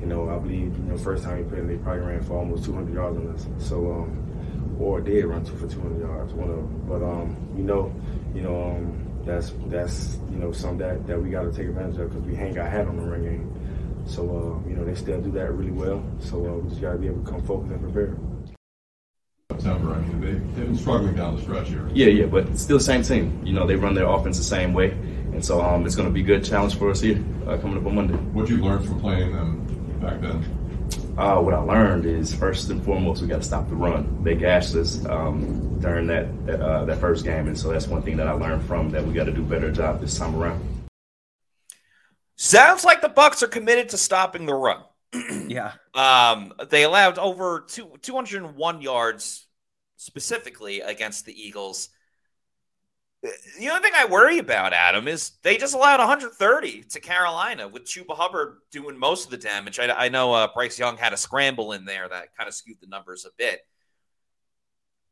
You know, I believe you know first time we played, they probably ran for almost 200 yards on us. So, um, or did run two for 200 yards, one of them. But um, you know, you know, um, that's that's you know something that, that we got to take advantage of because we hang our hat on the run game. So uh, you know they still do that really well. So uh, we just got to be able to come focused and prepare. September, I mean, they, they've been struggling down the stretch here. Yeah, yeah, but still the same team. You know, they run their offense the same way, and so um, it's going to be a good challenge for us here uh, coming up on Monday. What you learned from playing them back then? Uh, what I learned is first and foremost we got to stop the run. They gashed us um, during that uh, that first game, and so that's one thing that I learned from that we got to do a better job this time around. Sounds like the Bucs are committed to stopping the run. yeah. Um, they allowed over two, 201 yards specifically against the Eagles. The only thing I worry about, Adam, is they just allowed 130 to Carolina with Chuba Hubbard doing most of the damage. I, I know uh, Bryce Young had a scramble in there that kind of skewed the numbers a bit.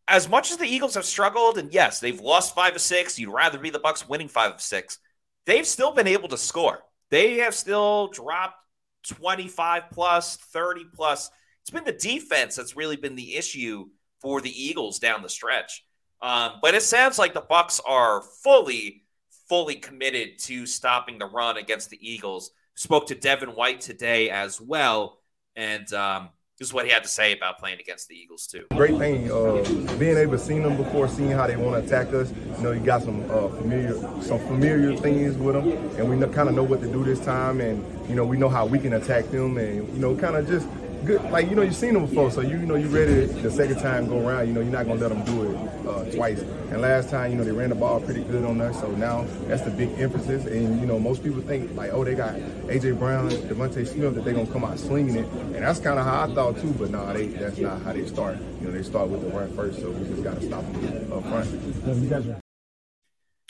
As much as the Eagles have struggled, and yes, they've lost five of six, you'd rather be the Bucs winning five of six. They've still been able to score. They have still dropped 25 plus, 30 plus. It's been the defense that's really been the issue for the Eagles down the stretch. Um, but it sounds like the Bucs are fully, fully committed to stopping the run against the Eagles. Spoke to Devin White today as well, and um, is what he had to say about playing against the Eagles too. Great thing, uh, being able to see them before, seeing how they want to attack us. You know, you got some uh, familiar, some familiar things with them, and we kind of know what to do this time, and you know, we know how we can attack them, and you know, kind of just good. Like you know, you've seen them before, so you, you know you're ready the second time go around. You know, you're not gonna let them do it uh, twice. And last time, you know, they ran the ball pretty good on us, so now that's the big emphasis. And you know, most people think like, oh, they got AJ Brown, DeVonta Smith, that they're gonna come out slinging it, and that's kind of how I thought too. But no, nah, they that's not how they start. You know, they start with the run first, so we just gotta stop them up front.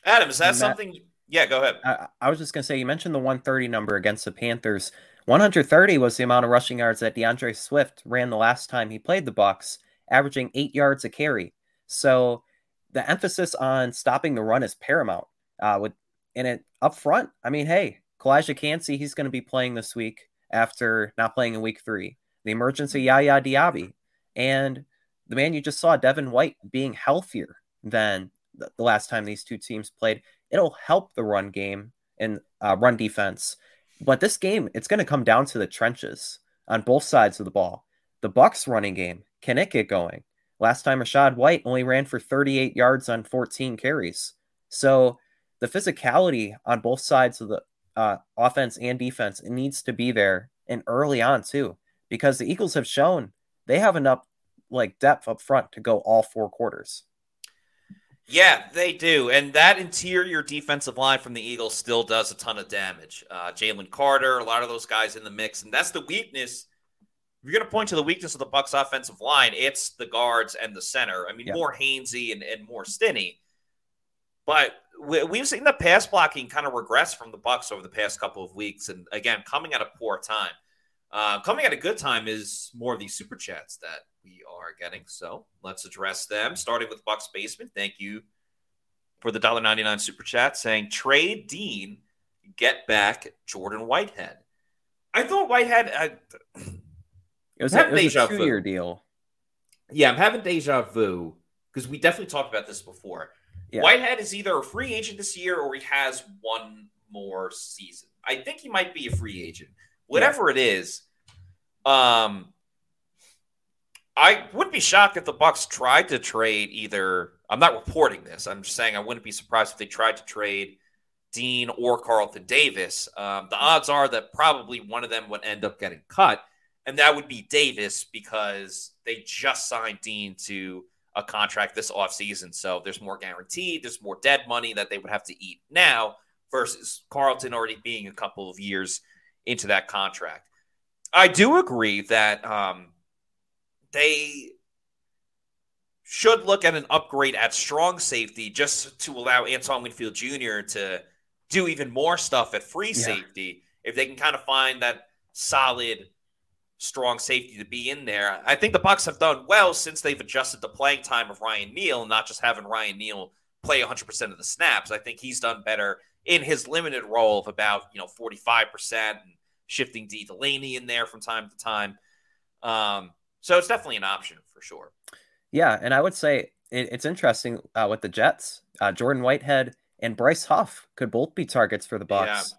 Adam, is that something? Yeah, go ahead. I, I was just gonna say you mentioned the 130 number against the Panthers. 130 was the amount of rushing yards that D'Andre Swift ran the last time he played the Bucs, averaging eight yards a carry. So the emphasis on stopping the run is paramount. Uh, with in it up front, I mean, hey, Calijah Kancey, he's going to be playing this week after not playing in week three. The emergency Yaya Diaby, and the man you just saw, Devin White, being healthier than the last time these two teams played. It'll help the run game and uh, run defense. But this game, it's going to come down to the trenches on both sides of the ball. The Bucs running game, can it get going? Last time Rachaad White only ran for 38 yards on 14 carries. So the physicality on both sides of the uh, offense and defense it needs to be there and early on too, because the Eagles have shown they have enough like depth up front to go all four quarters. Yeah, they do. And that interior defensive line from the Eagles still does a ton of damage. Uh, Jalen Carter, a lot of those guys in the mix. And that's the weakness. If you're going to point to the weakness of the Bucs offensive line, it's the guards and the center. I mean, yeah. more Hainsey and, and more Stinnie. But we, have seen the pass blocking kind of regress from the Bucs over the past couple of weeks. And again, coming at a poor time. Uh, coming at a good time is more of these super chats that we are getting. So let's address them, starting with Bucs Basement. Thank you for the $1.99 super chat saying trade Dean, get back Jordan Whitehead. I thought Whitehead. I, it was, a, it was a two-year deal. Yeah, I'm having deja vu because we definitely talked about this before. Yeah. Whitehead is either a free agent this year or he has one more season. I think he might be a free agent. Whatever yeah. it is, um, I wouldn't be shocked if the Bucs tried to trade either. I'm not reporting this. I'm just saying I wouldn't be surprised if they tried to trade Dean or Carlton Davis. Um, the odds are that probably one of them would end up getting cut, and that would be Davis because they just signed Dean to a contract this offseason. So there's more guaranteed, there's more dead money that they would have to eat now versus Carlton already being a couple of years into that contract. I do agree that um, they should look at an upgrade at strong safety just to allow Antoine Winfield Jr. to do even more stuff at free yeah. safety. If they can kind of find that solid, strong safety to be in there, I think the Bucs have done well since they've adjusted the playing time of Ryan Neal, not just having Ryan Neal play 100% of the snaps. I think he's done better in his limited role of about you know 45% and shifting Dee Delaney in there from time to time. Um, so it's definitely an option for sure. Yeah, and I would say it, it's interesting uh, with the Jets. Uh, Jordan Whitehead and Bryce Huff could both be targets for the Bucs.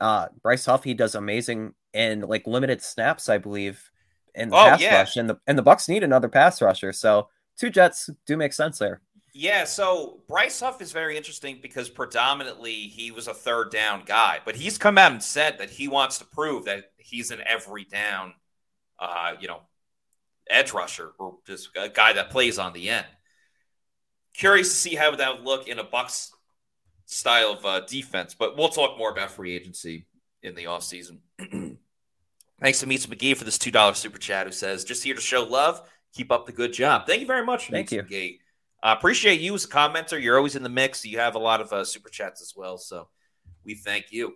Yeah. Uh, Bryce Huff he does amazing in like limited snaps, I believe, in the oh, pass yeah. rush, and the and the Bucs need another pass rusher. So two Jets do make sense there. Yeah, so Bryce Huff is very interesting because predominantly he was a third down guy, but he's come out and said that he wants to prove that he's an every down, uh, you know, edge rusher or just a guy that plays on the end. Curious to see how that would look in a Bucs style of uh, defense, but we'll talk more about free agency in the offseason. Thanks to Meets McGee for this $2 super chat who says, just here to show love. Keep up the good job. Thank you very much. Thank Meets you. McGee. Uh, appreciate you as a commenter. You're always in the mix. You have a lot of uh, super chats as well. So we thank you.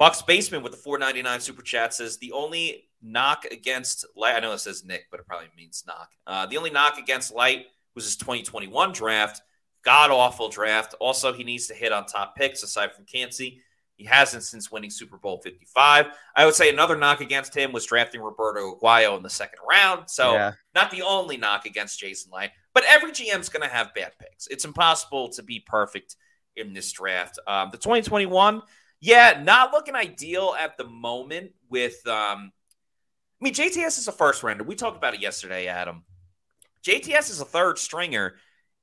Bucs Basement with the 499 super chat says the only knock against Licht. I know it says Nick, but it probably means knock. Uh, the only knock against Licht was his 2021 draft. God awful draft. Also, he needs to hit on top picks aside from Kancey. He hasn't since winning Super Bowl 55. I would say another knock against him was drafting Roberto Aguayo in the second round. So, yeah. not the only knock against Jason Licht, but every GM's going to have bad picks. It's impossible to be perfect in this draft. Um, the 2021, yeah, not looking ideal at the moment with. Um, I mean, JTS is a first rounder. We talked about it yesterday, Adam. JTS is a third stringer.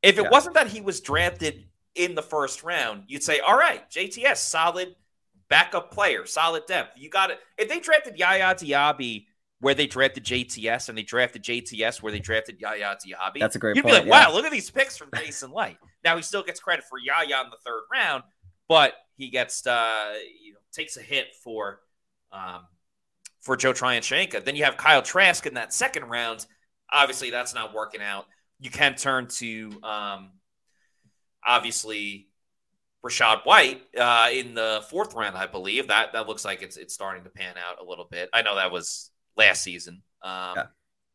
If it yeah. wasn't that he was drafted in the first round, you'd say, all right, JTS, solid backup player, solid depth. You got it. If they drafted Yaya Diaby where they drafted JTS and they drafted JTS where they drafted Yaya Diaby, that's a great. You'd point, be like, wow, look at these picks from Jason Licht. now he still gets credit for Yaya in the third round, but he gets uh, you know takes a hit for um, for Joe Tryon-Shoyinka. Then you have Kyle Trask in that second round. Obviously, that's not working out. You can turn to um, obviously Rachaad White uh, in the fourth round, I believe. That that looks like it's it's starting to pan out a little bit. I know that was last season, um, yeah.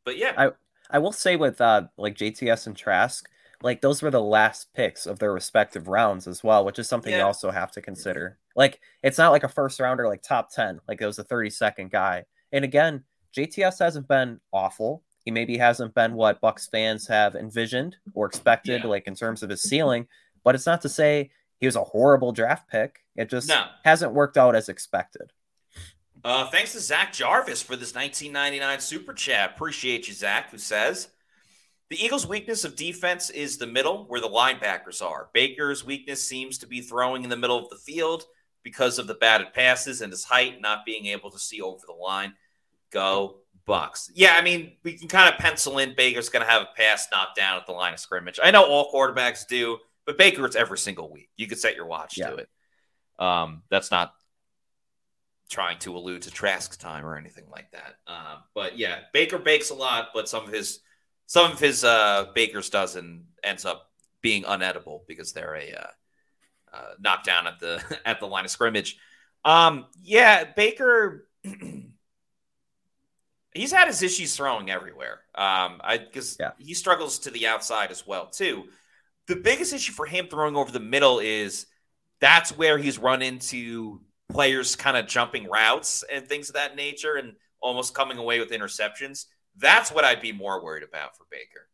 but yeah, I I will say with uh, like JTS and Trask, like those were the last picks of their respective rounds as well, which is something yeah. you also have to consider. Like it's not like a first rounder, like top ten, like it was a thirty second guy. And again, JTS hasn't been awful. He maybe hasn't been what Bucs fans have envisioned or expected, yeah. like in terms of his ceiling. But it's not to say he was a horrible draft pick. It just no. hasn't worked out as expected. Uh, thanks to Zach Jarvis for this 1999 super chat. Appreciate you, Zach, who says the Eagles' weakness of defense is the middle, where the linebackers are. Baker's weakness seems to be throwing in the middle of the field because of the batted passes and his height not being able to see over the line. Go Bucs. Yeah, I mean, we can kind of pencil in Baker's going to have a pass knocked down at the line of scrimmage. I know all quarterbacks do. But Baker, it's every single week. You could set your watch yeah. to it. Um, that's not trying to allude to Trask time or anything like that. Um, but yeah, Baker bakes a lot, but some of his some of his uh, Baker's dozen ends up being unedible because they're a uh, uh, knockdown at the at the line of scrimmage. Um, yeah, Baker. he's had his issues throwing everywhere. Um, I because yeah. he struggles to the outside as well too the biggest issue for him throwing over the middle is that's where he's run into players kind of jumping routes and things of that nature and almost coming away with interceptions. That's what I'd be more worried about for Baker.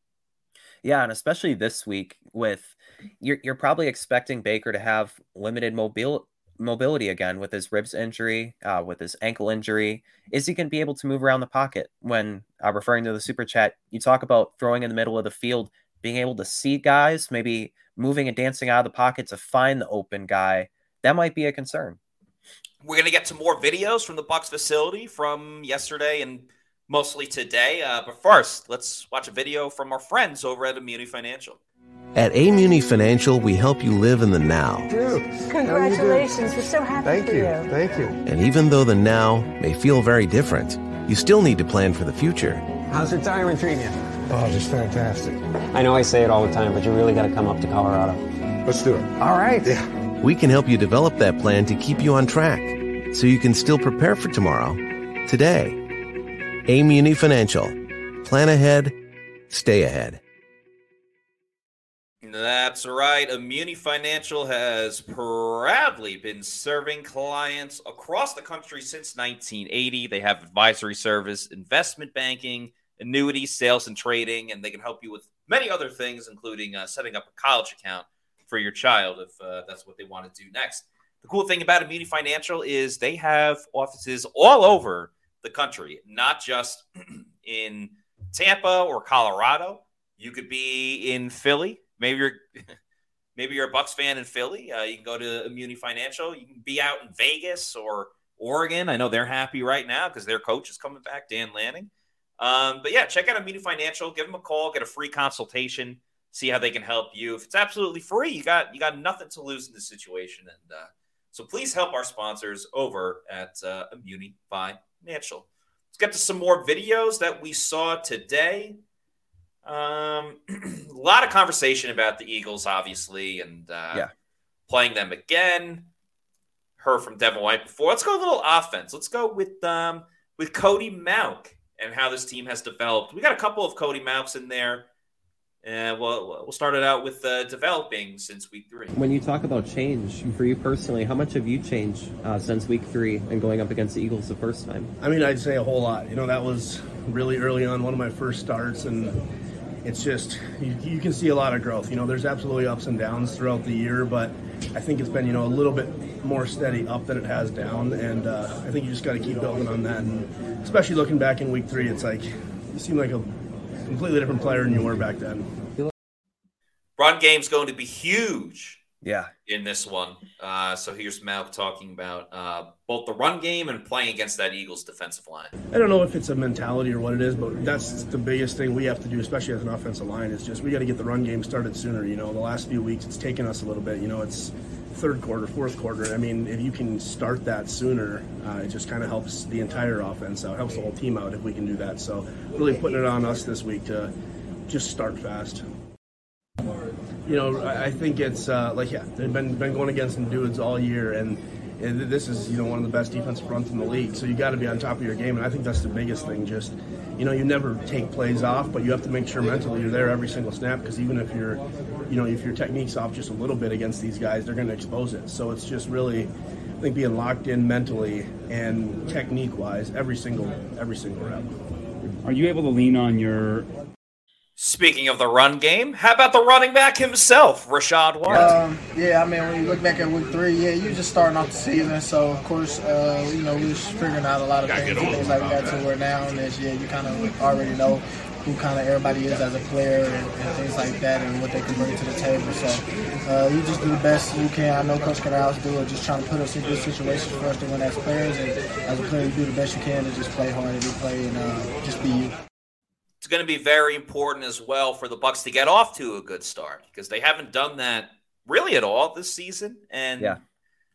Yeah, and especially this week with you're you're probably expecting Baker to have limited mobile mobility again with his ribs injury, uh, with his ankle injury. Is he going to be able to move around the pocket? When uh, referring to the super chat, you talk about throwing in the middle of the field being able to see guys, maybe moving and dancing out of the pocket to find the open guy, that might be a concern. We're going to get some more videos from the Bucs facility from yesterday and mostly today. Uh, but first, let's watch a video from our friends over at Imuni Financial. At Amuni Financial, we help you live in the now. Dude, Congratulations. We're so happy Thank for you. you. Thank you. And even though the now may feel very different, you still need to plan for the future. How's retirement treating you? Oh, just fantastic. I know I say it all the time, but you really got to come up to Colorado. Let's do it. All right. Yeah. We can help you develop that plan to keep you on track so you can still prepare for tomorrow today. AIM Financial. Plan ahead, stay ahead. That's right. Immuni Financial has proudly been serving clients across the country since 1980. They have advisory service, investment banking, annuities, sales, and trading, and they can help you with many other things, including uh, setting up a college account for your child if uh, that's what they want to do next. The cool thing about Immunity Financial is they have offices all over the country, not just in Tampa or Colorado. You could be in Philly. Maybe you're maybe you're a Bucs fan in Philly. Uh, you can go to Immunity Financial. You can be out in Vegas or Oregon. I know they're happy right now because their coach is coming back, Dan Lanning. Um, but yeah, check out Immunity Financial. Give them a call. Get a free consultation. See how they can help you. If it's absolutely free, you got you got nothing to lose in this situation. And uh, so please help our sponsors over at uh, Immuni Financial. Let's get to some more videos that we saw today. Um, a lot of conversation about the Eagles, obviously, and uh, yeah. playing them again. Heard from Devin White before. Let's go a little offense. Let's go with um, with Cody Mauch and how this team has developed. We got a couple of Cody Mauchs in there. And we'll, we'll start it out with uh, developing since week three. When you talk about change for you personally, how much have you changed uh, since week three and going up against the Eagles the first time? I mean, I'd say a whole lot. You know, that was really early on, one of my first starts, and it's just you, you, can see a lot of growth. You know, there's absolutely ups and downs throughout the year, but I think it's been you know a little bit more steady up than it has down, and uh, I think you just got to keep building on that. And especially looking back in week three, it's like you seem like a completely different player than you were back then. Run game's going to be huge. Yeah. In this one. Uh, so here's Mauch talking about uh, both the run game and playing against that Eagles defensive line. I don't know if it's a mentality or what it is, but that's the biggest thing we have to do, especially as an offensive line, is just we got to get the run game started sooner. You know, the last few weeks it's taken us a little bit. You know, it's third quarter, fourth quarter. I mean, if you can start that sooner, uh, it just kind of helps the entire offense out, helps the whole team out if we can do that. So really putting it on us this week to just start fast. You know, I think it's uh, like yeah, they've been been going against some dudes all year, and, and this is you know one of the best defensive fronts in the league. So you got to be on top of your game, and I think that's the biggest thing. Just you know, you never take plays off, but you have to make sure mentally you're there every single snap because even if you're, you know, if your technique's off just a little bit against these guys, they're going to expose it. So it's just really, I think being locked in mentally and technique wise every single every single rep. Are you able to lean on your Speaking of the run game, how about the running back himself, Rachaad White? Um, yeah, I mean, when you look back at week three, yeah, you're just starting off the season, so of course, uh, you know, we are figuring out a lot of things, things like that to where now and this year you kind of already know who kind of everybody is as a player and, and, things like that and what they can bring to the table. So uh, you just do the best you can. I know Coach Canales do it, just trying to put us in good situations for us to win as players. And as a player, you do the best you can to just play hard every play and uh, just be you it's going to be very important as well for the Bucs to get off to a good start because they haven't done that really at all this season. And yeah.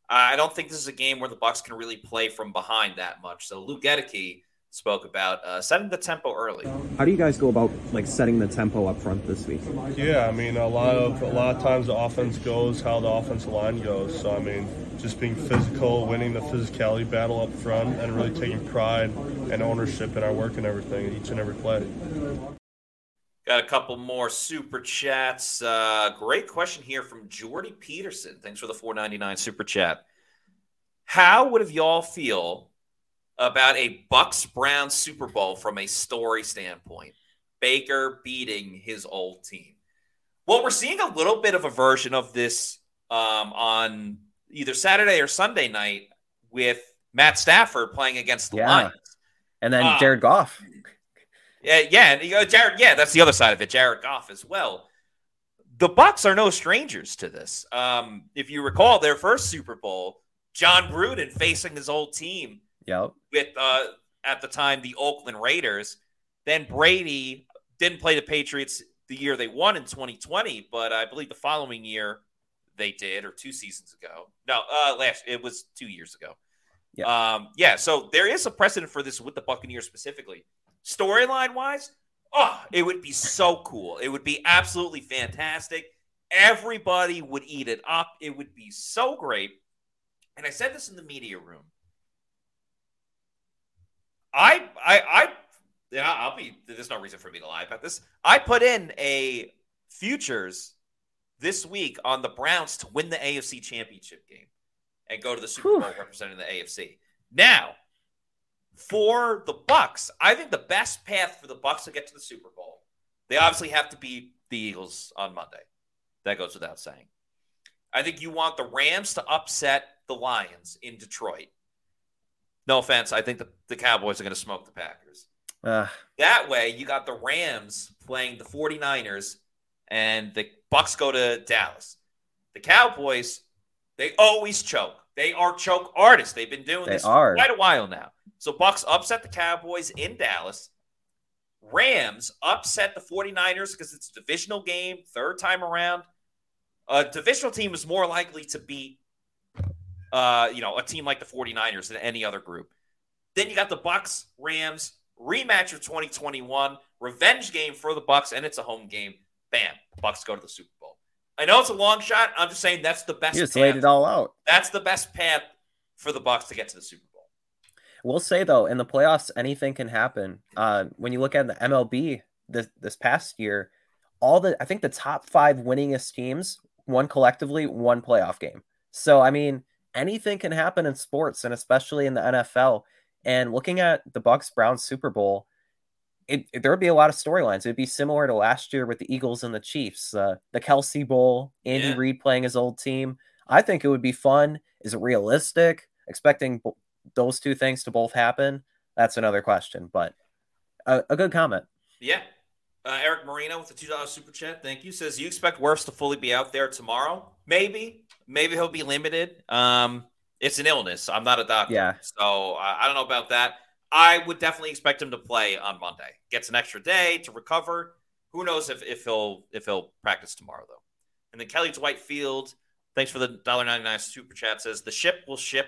I don't think this is a game where the Bucs can really play from behind that much. So Luke Goedeke spoke about uh, setting the tempo early. How do you guys go about like setting the tempo up front this week? Yeah, I mean a lot of a lot of times the offense goes how the offensive line goes. So I mean just being physical, winning the physicality battle up front, and really taking pride and ownership in our work and everything, each and every play. Got a couple more super chats. Uh, great question here from Jordy Peterson. Thanks for the 499 super chat. How would have y'all feel about a Bucs Brown Super Bowl from a story standpoint? Baker beating his old team. Well, we're seeing a little bit of a version of this um, on either Saturday or Sunday night with Matt Stafford playing against the yeah. Lions. And then uh, Jared Goff. Yeah, yeah, and you go, Jared. Yeah, that's the other side of it. Jared Goff as well. The Bucs are no strangers to this. Um, if you recall their first Super Bowl, Jon Gruden facing his old team. Yep. With uh, at the time the Oakland Raiders. Then Brady didn't play the Patriots the year they won in 2020, but I believe the following year they did, or two seasons ago. No, uh, last it was two years ago. Yeah. Um, yeah. So there is a precedent for this with the Buccaneers specifically. Storyline wise, Oh, it would be so cool. It would be absolutely fantastic. Everybody would eat it up. It would be so great. And I said this in the media room. I, I, I, yeah, I'll be. There's no reason for me to lie about this. I put in a futures this week on the Browns to win the AFC Championship game and go to the Super Bowl representing the AFC. Now, for the Bucs, I think the best path for the Bucs to get to the Super Bowl, they obviously have to beat the Eagles on Monday. That goes without saying. I think you want the Rams to upset the Lions in Detroit. No offense, I think the, the Cowboys are going to smoke the Packers. Uh, that way, you got the Rams playing the 49ers and the Bucs go to Dallas. The Cowboys, they always choke. They are choke artists. They've been doing this are. for quite a while now. So Bucs upset the Cowboys in Dallas. Rams upset the 49ers because it's a divisional game, third time around. A divisional team is more likely to beat uh, you know, a team like the 49ers than any other group. Then you got the Bucs, Rams, rematch of 2021, revenge game for the Bucs, and it's a home game. Bam, Bucs go to the Super Bowl. I know it's a long shot. I'm just saying that's the best. you just path. laid it all out. That's the best path for the Bucs to get to the Super Bowl. We'll say though, in the playoffs, anything can happen. Uh, when you look at the MLB this this past year, all the I think the top five winningest teams won collectively one playoff game. So I mean, anything can happen in sports, and especially in the NFL. And looking at the Bucs Browns Super Bowl, it, it- there would be a lot of storylines. It'd be similar to last year with the Eagles and the Chiefs, uh, the Kelce Bowl, Andy Yeah. Reid playing his old team. I think it would be fun. Is it realistic? Expecting bo- those two things to both happen? That's another question, but a, a good comment. Yeah. Uh, Eric Marino with the two dollars super chat. Thank you. Says you expect Wirfs to fully be out there tomorrow? Maybe. Maybe he'll be limited. Um, it's an illness. I'm not a doctor, Yeah. so I, I don't know about that. I would definitely expect him to play on Monday. Gets an extra day to recover. Who knows if, if he'll if he'll practice tomorrow though. And then Kelly Dwight Field, thanks for the $1.99 super chat. Says the ship will ship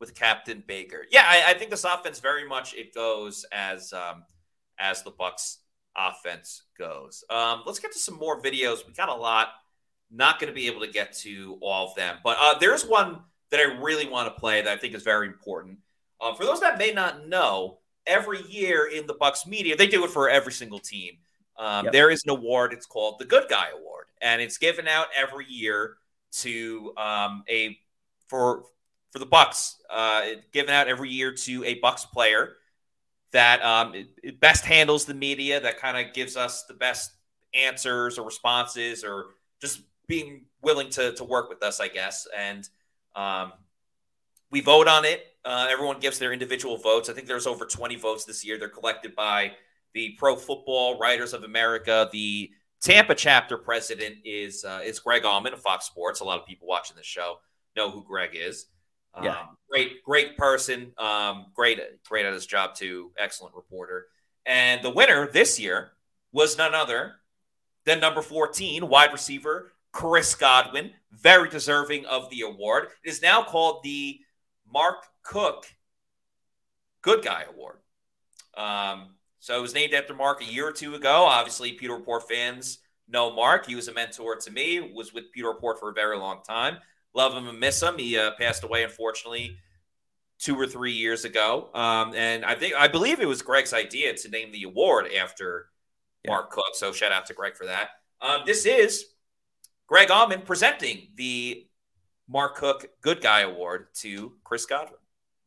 with Captain Baker. Yeah, I, I think this offense very much it goes as um, as the Bucs offense goes. Um, let's get to some more videos. We got a lot. Not going to be able to get to all of them, but uh, there's one that I really want to play that I think is very important. Uh, for those that may not know, every year in the Bucs media, they do it for every single team. Um, Yep. There is an award. It's called the Good Guy Award, and it's given out every year to um, a for for the Bucs. Uh, given out every year to a Bucs player that um, it, it best handles the media, that kind of gives us the best answers or responses, or just being willing to to work with us, I guess. And um, we vote on it. Uh, everyone gives their individual votes. I think there's over 20 votes this year. They're collected by the Pro Football Writers of America. The Tampa chapter president is uh, is Greg Auman of Fox Sports. A lot of people watching this show know who Greg is. Um, Yeah. Great, great person. Um, great, great at his job too. Excellent reporter. And the winner this year was none other than number 14, wide receiver Chris Godwin, very deserving of the award. It is now called the Mark Cook Good Guy Award. Um, so it was named after Mark a year or two ago. Obviously, Pewter Report fans know Mark. He was a mentor to me. Was with Pewter Report for a very long time. Love him and miss him. He uh, passed away, unfortunately, two or three years ago. Um, and I think I believe it was Greg's idea to name the award after Mark Cook. So shout out to Greg for that. Um, this is Greg Auman presenting the Mark Cook Good Guy Award to Chris Godwin.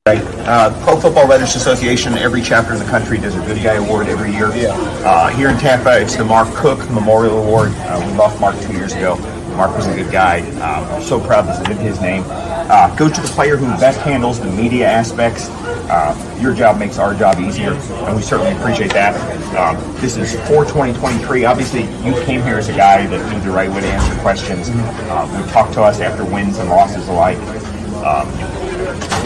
Right. Uh, Pro Football Writers Association, every chapter in the country does a Good Guy Award every year. Uh, here in Tampa, it's the Mark Cook Memorial Award. Uh, we lost Mark two years ago. Mark was a good guy. Um, I'm so proud this is in his name. Uh, goes to the player who best handles the media aspects. Uh, your job makes our job easier, and we certainly appreciate that. Um, this is for 2023. Obviously, you came here as a guy that knew the right way to answer questions. Uh, you talked to us after wins and losses alike. Um,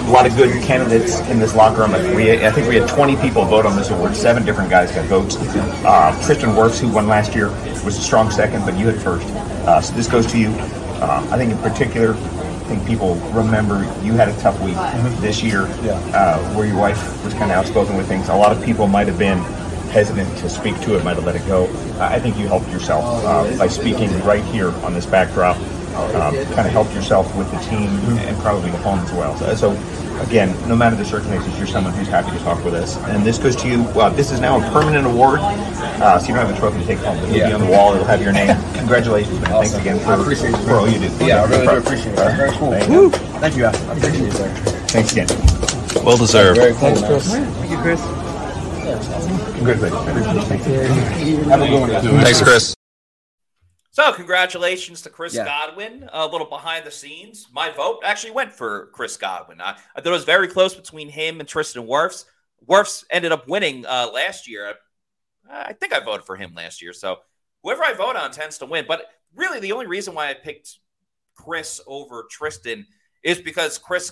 a lot of good candidates in this locker room. We, I think we had 20 people vote on this award. Seven different guys got votes. Uh, Tristan Wirfs, who won last year, was a strong second, but you had first. Uh, so this goes to you. Uh, I think in particular, think people remember you had a tough week this year uh, where your wife was kind of outspoken with things. A lot of people might have been hesitant to speak to it, might have let it go. I think you helped yourself uh, by speaking right here on this backdrop. Um, kind of helped yourself with the team and probably the home as well. So, so, again, no matter the circumstances, you're someone who's happy to talk with us. And this goes to you. Uh, this is now a permanent award, uh, so you don't have a trophy to take home. It'll yeah. be on the wall. It'll have your name. Congratulations, man. Awesome. Thanks again for, I appreciate for all you do. Yeah, I really do appreciate it. Very cool. Thank you. Thank you. I appreciate it, sir. Thanks again. Well deserved. Very cool. Thanks, Chris. Thank you, Chris. Congratulations. Have a good one. Thanks, Chris. So, congratulations to Chris Yeah. Godwin. A little behind the scenes. My vote actually went for Chris Godwin. I, I thought it was very close between him and Tristan Wirfs. Wirfs ended up winning uh, last year. I, I think I voted for him last year. So, whoever I vote on tends to win. But really, the only reason why I picked Chris over Tristan is because Chris,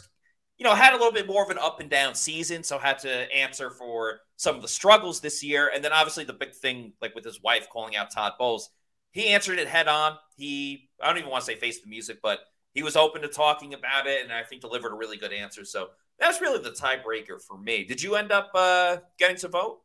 you know, had a little bit more of an up and down season, so had to answer for some of the struggles this year. And then obviously the big thing, like with his wife calling out Todd Bowles, he answered it head on. He, I don't even want to say face the music, but he was open to talking about it, and I think delivered a really good answer. So that's really the tiebreaker for me. Did you end up uh, getting to vote?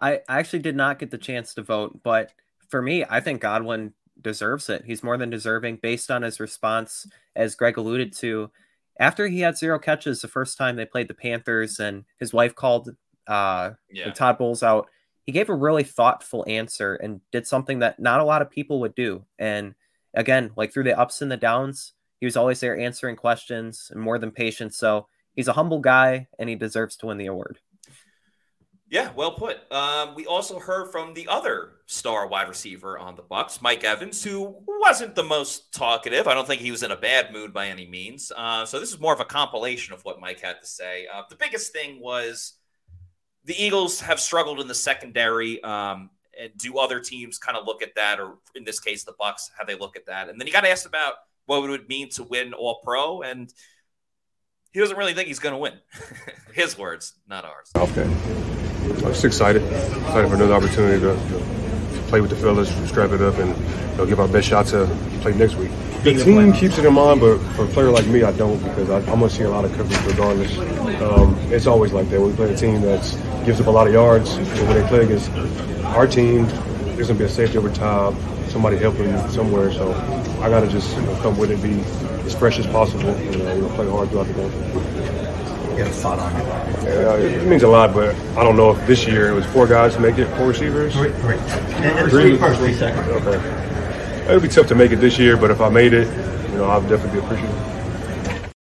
I, actually did not get the chance to vote, but for me, I think Godwin deserves it. He's more than deserving based on his response, as Greg alluded to. After he had zero catches the first time they played the Panthers and his wife called uh, Yeah. Todd Bowles out, he gave a really thoughtful answer and did something that not a lot of people would do. And again, like through the ups and the downs, he was always there answering questions and more than patient. So he's a humble guy and he deserves to win the award. Yeah, well put. Um, we also heard from the other star wide receiver on the Bucs, Mike Evans, who wasn't the most talkative. I don't think he was in a bad mood by any means. Uh, so this is more of a compilation of what Mike had to say. Uh, the biggest thing was the Eagles have struggled in the secondary. Um, and do other teams kind of look at that, or in this case, the Bucs, how they look at that? And then he got asked about what it would mean to win All Pro, and he doesn't really think he's going to win. His words, not ours. Okay. I'm just excited. Excited for another opportunity to, play with the fellas, strap it up, and you know, give our best shot to play next week. The team keeps it in mind, but for a player like me, I don't because I, I'm going to see a lot of coverage regardless. Um, it's always like that. When we play a team that gives up a lot of yards, and when they play against our team, there's going to be a safety over top, somebody helping somewhere. So I got to just you know, come with it, be as fresh as possible, and uh, you know, play hard throughout the game. You have a thought on it? Yeah, it means a lot, but I don't know if this year it was four guys to make it, four receivers. Three, three. And, and three first, three second. Okay. It would be tough to make it this year, but if I made it, you know, I'd definitely be appreciative.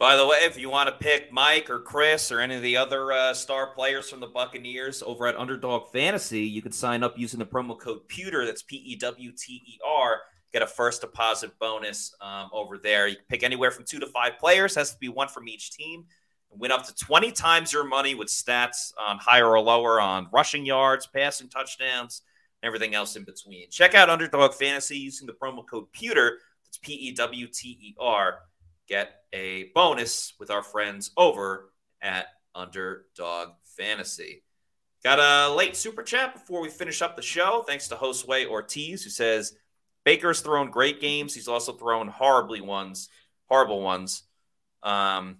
By the way, if you want to pick Mike or Chris or any of the other uh, star players from the Buccaneers over at Underdog Fantasy, you could sign up using the promo code Pewter. That's P E W T E R. Get a first deposit bonus um, over there. You can pick anywhere from two to five players. Has to be one from each team. Win up to 20 times your money with stats on higher or lower on rushing yards, passing touchdowns, and everything else in between. Check out Underdog Fantasy using the promo code Pewter. That's P E W T E R. Get a bonus with our friends over at Underdog Fantasy. Got a late super chat before we finish up the show. Thanks to Josue Ortiz, who says Baker's thrown great games. He's also thrown horribly ones, horrible ones. Um,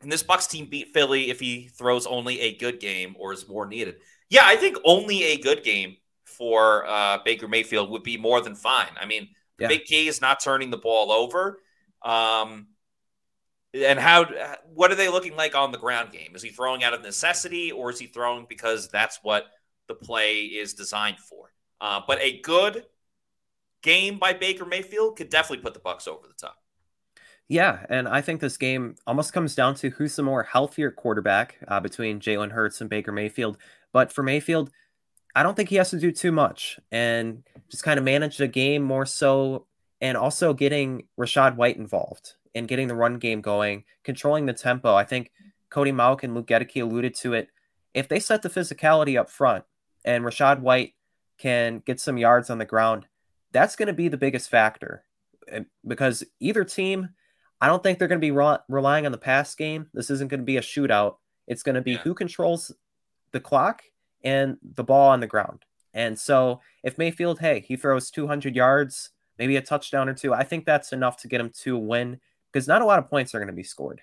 and this Bucs team beat Philly if he throws only a good game or is more needed. Yeah, I think only a good game for uh, Baker Mayfield would be more than fine. I mean, the Yeah. big key is not turning the ball over. Um, and how? What are they looking like on the ground game? Is he throwing out of necessity, or is he throwing because that's what the play is designed for? Uh, but a good game by Baker Mayfield could definitely put the Bucs over the top. Yeah, and I think this game almost comes down to who's the more healthier quarterback uh, between Jalen Hurts and Baker Mayfield. But for Mayfield, I don't think he has to do too much and just kind of manage the game more so, and also getting Rachaad White involved and getting the run game going, controlling the tempo. I think Cody Mauch and Luke Goedeke alluded to it. If they set the physicality up front and Rachaad White can get some yards on the ground, that's going to be the biggest factor because either team I don't think they're going to be re- relying on the pass game. This isn't going to be a shootout. It's going to be who controls the clock and the ball on the ground. And so if Mayfield, hey, he throws 200 yards, maybe a touchdown or two, I think that's enough to get him to win because not a lot of points are going to be scored.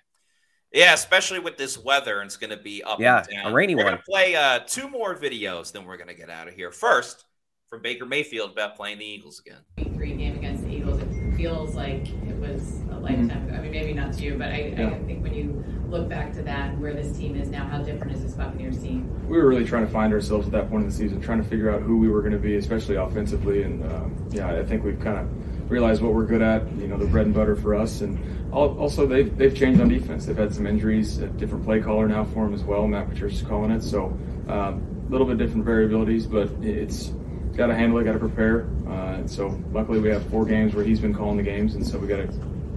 Yeah, especially with this weather, and it's going to be up Yeah, and down. a rainy we're one. going to play uh, two more videos, then we're going to get out of here. First, from Baker Mayfield about playing the Eagles again. three game against the Eagles, it feels like it was a lifetime ago. I mean, maybe not to you, but I, Yeah. I think when you look back to that and where this team is now, how different is this Buccaneers team? we were really trying to find ourselves at that point in the season, trying to figure out who we were going to be, especially offensively. And um, yeah, I think we've kind of realized what we're good at. You know, the bread and butter for us. And also, they've they've changed on defense. They've had some injuries, a different play caller now for them as well. Matt Patricia's calling it, so um, a little bit different variabilities, but it's got to handle it, got to prepare. Uh, so luckily, we have four games where he's been calling the games, and so we got to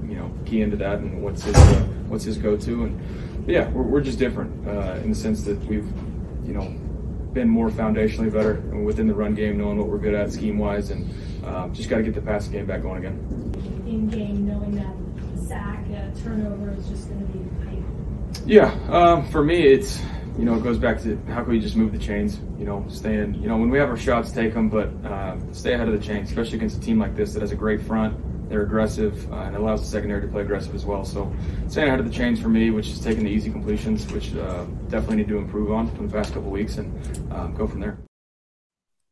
you know key into that and what's his uh, what's his go-to. And yeah we're, we're just different uh, in the sense that we've you know been more foundationally better within the run game knowing what we're good at scheme wise and um, just got to get the passing game back going again. In game, knowing that sack, uh, turnover is just going to be yeah um, for me it's you know it goes back to how can we just move the chains you know staying you know when we have our shots take them but uh, stay ahead of the chains especially against a team like this that has a great front they're aggressive uh, and allows the secondary to play aggressive as well. So staying ahead of the chains for me, which is taking the easy completions, which uh, definitely need to improve on in the past couple weeks and um, go from there.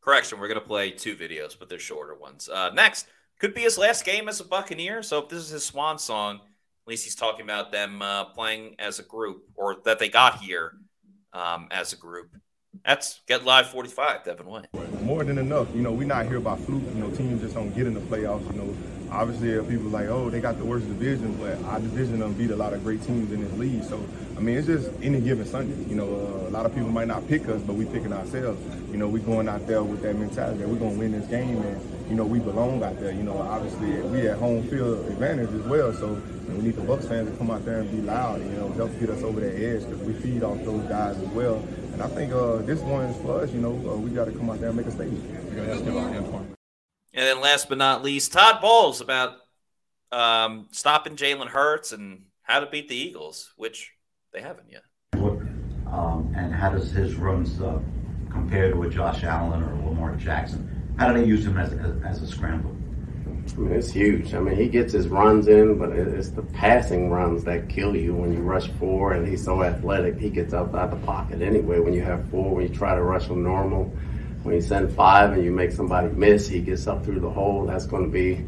Correction, we're going to play two videos, but they're shorter ones. Uh, next, could be his last game as a Buccaneer. So if this is his swan song, at least he's talking about them uh, playing as a group or that they got here um, as a group. That's Get Live 45, Devin White. more than enough. You know, we're not here by fluke. You know, teams just don't get in the playoffs. You know, obviously uh, people like, oh, they got the worst division, but our division done beat a lot of great teams in this league. So, I mean, it's just any given Sunday. You know, uh, a lot of people might not pick us, but we picking ourselves. You know, we going out there with that mentality that we're gonna win this game, and you know, we belong out there. You know, obviously we at home field advantage as well. So you know, we need the Bucs fans to come out there and be loud. You know, help get us over that edge because we feed off those guys as well. And I think uh, this one is for us. You know, uh, we got to come out there and make a statement. And then last but not least, Todd Bowles about um, stopping Jalen Hurts and how to beat the Eagles, which they haven't yet. Um, and how does his runs uh, compare to a Josh Allen or Lamar Jackson? How do they use him as a, as a scrambler? I mean, it's huge. I mean, he gets his runs in, but it's the passing runs that kill you when you rush four, and he's so athletic. He gets up out of the pocket anyway. When you have four, when you try to rush him normal, when you send five and you make somebody miss, he gets up through the hole. That's going to be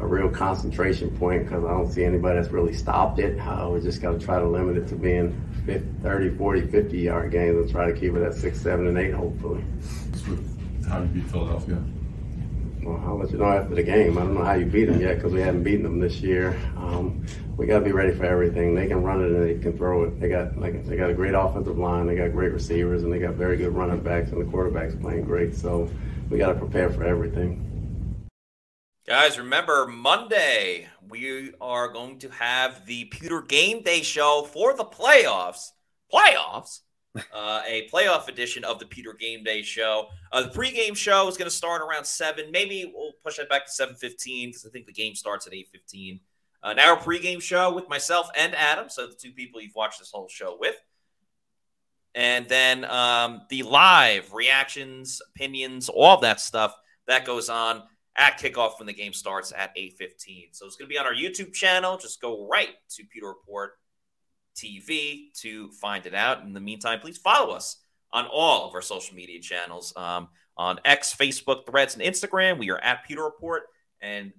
a real concentration point because I don't see anybody that's really stopped it. Uh, we just got to try to limit it to being 50, 30, 40, 50 yard games and try to keep it at six, seven, and eight, hopefully. How do you beat Philadelphia? Well, I'll let you know after the game. I don't know how you beat them yet because we haven't beaten them this year. Um, we got to be ready for everything. They can run it and they can throw it. They got like they got a great offensive line. They got great receivers and they got very good running backs and the quarterback's playing great. So we got to prepare for everything. Guys, remember Monday, we are going to have the Pewter Game Day show for the playoffs. Playoffs? Uh, a playoff edition of the Pewter Game Day show. Uh, the pregame show is going to start around 7. Maybe we'll push it back to 7.15 because I think the game starts at 8.15. Uh, now, our pregame show with myself and Adam, so the two people you've watched this whole show with. And then um, the live reactions, opinions, all of that stuff that goes on at kickoff when the game starts at 8.15. So it's going to be on our YouTube channel. Just go right to Pewter Report TV to find it out. In the meantime, please follow us on all of our social media channels um, on X, Facebook, Threads, and Instagram. We are at Pewter Report, and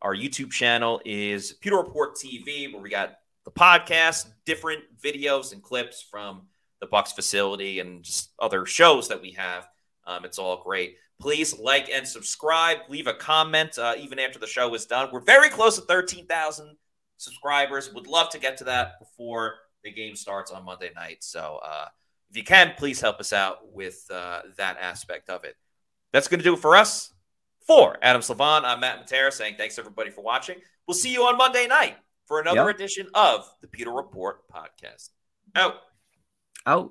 our YouTube channel is Pewter Report TV, where we got the podcast, different videos and clips from the Bucs facility, and just other shows that we have. Um, it's all great. Please like and subscribe. Leave a comment uh, even after the show is done. We're very close to 13,000 subscribers. Would love to get to that before the game starts on Monday night. So uh, if you can, please help us out with uh, that aspect of it. That's going to do it for us. For Adam Slavon, I'm Matt Matera saying thanks everybody for watching. We'll see you on Monday night for another Yep. edition of the Pewter Report podcast. Out. Out.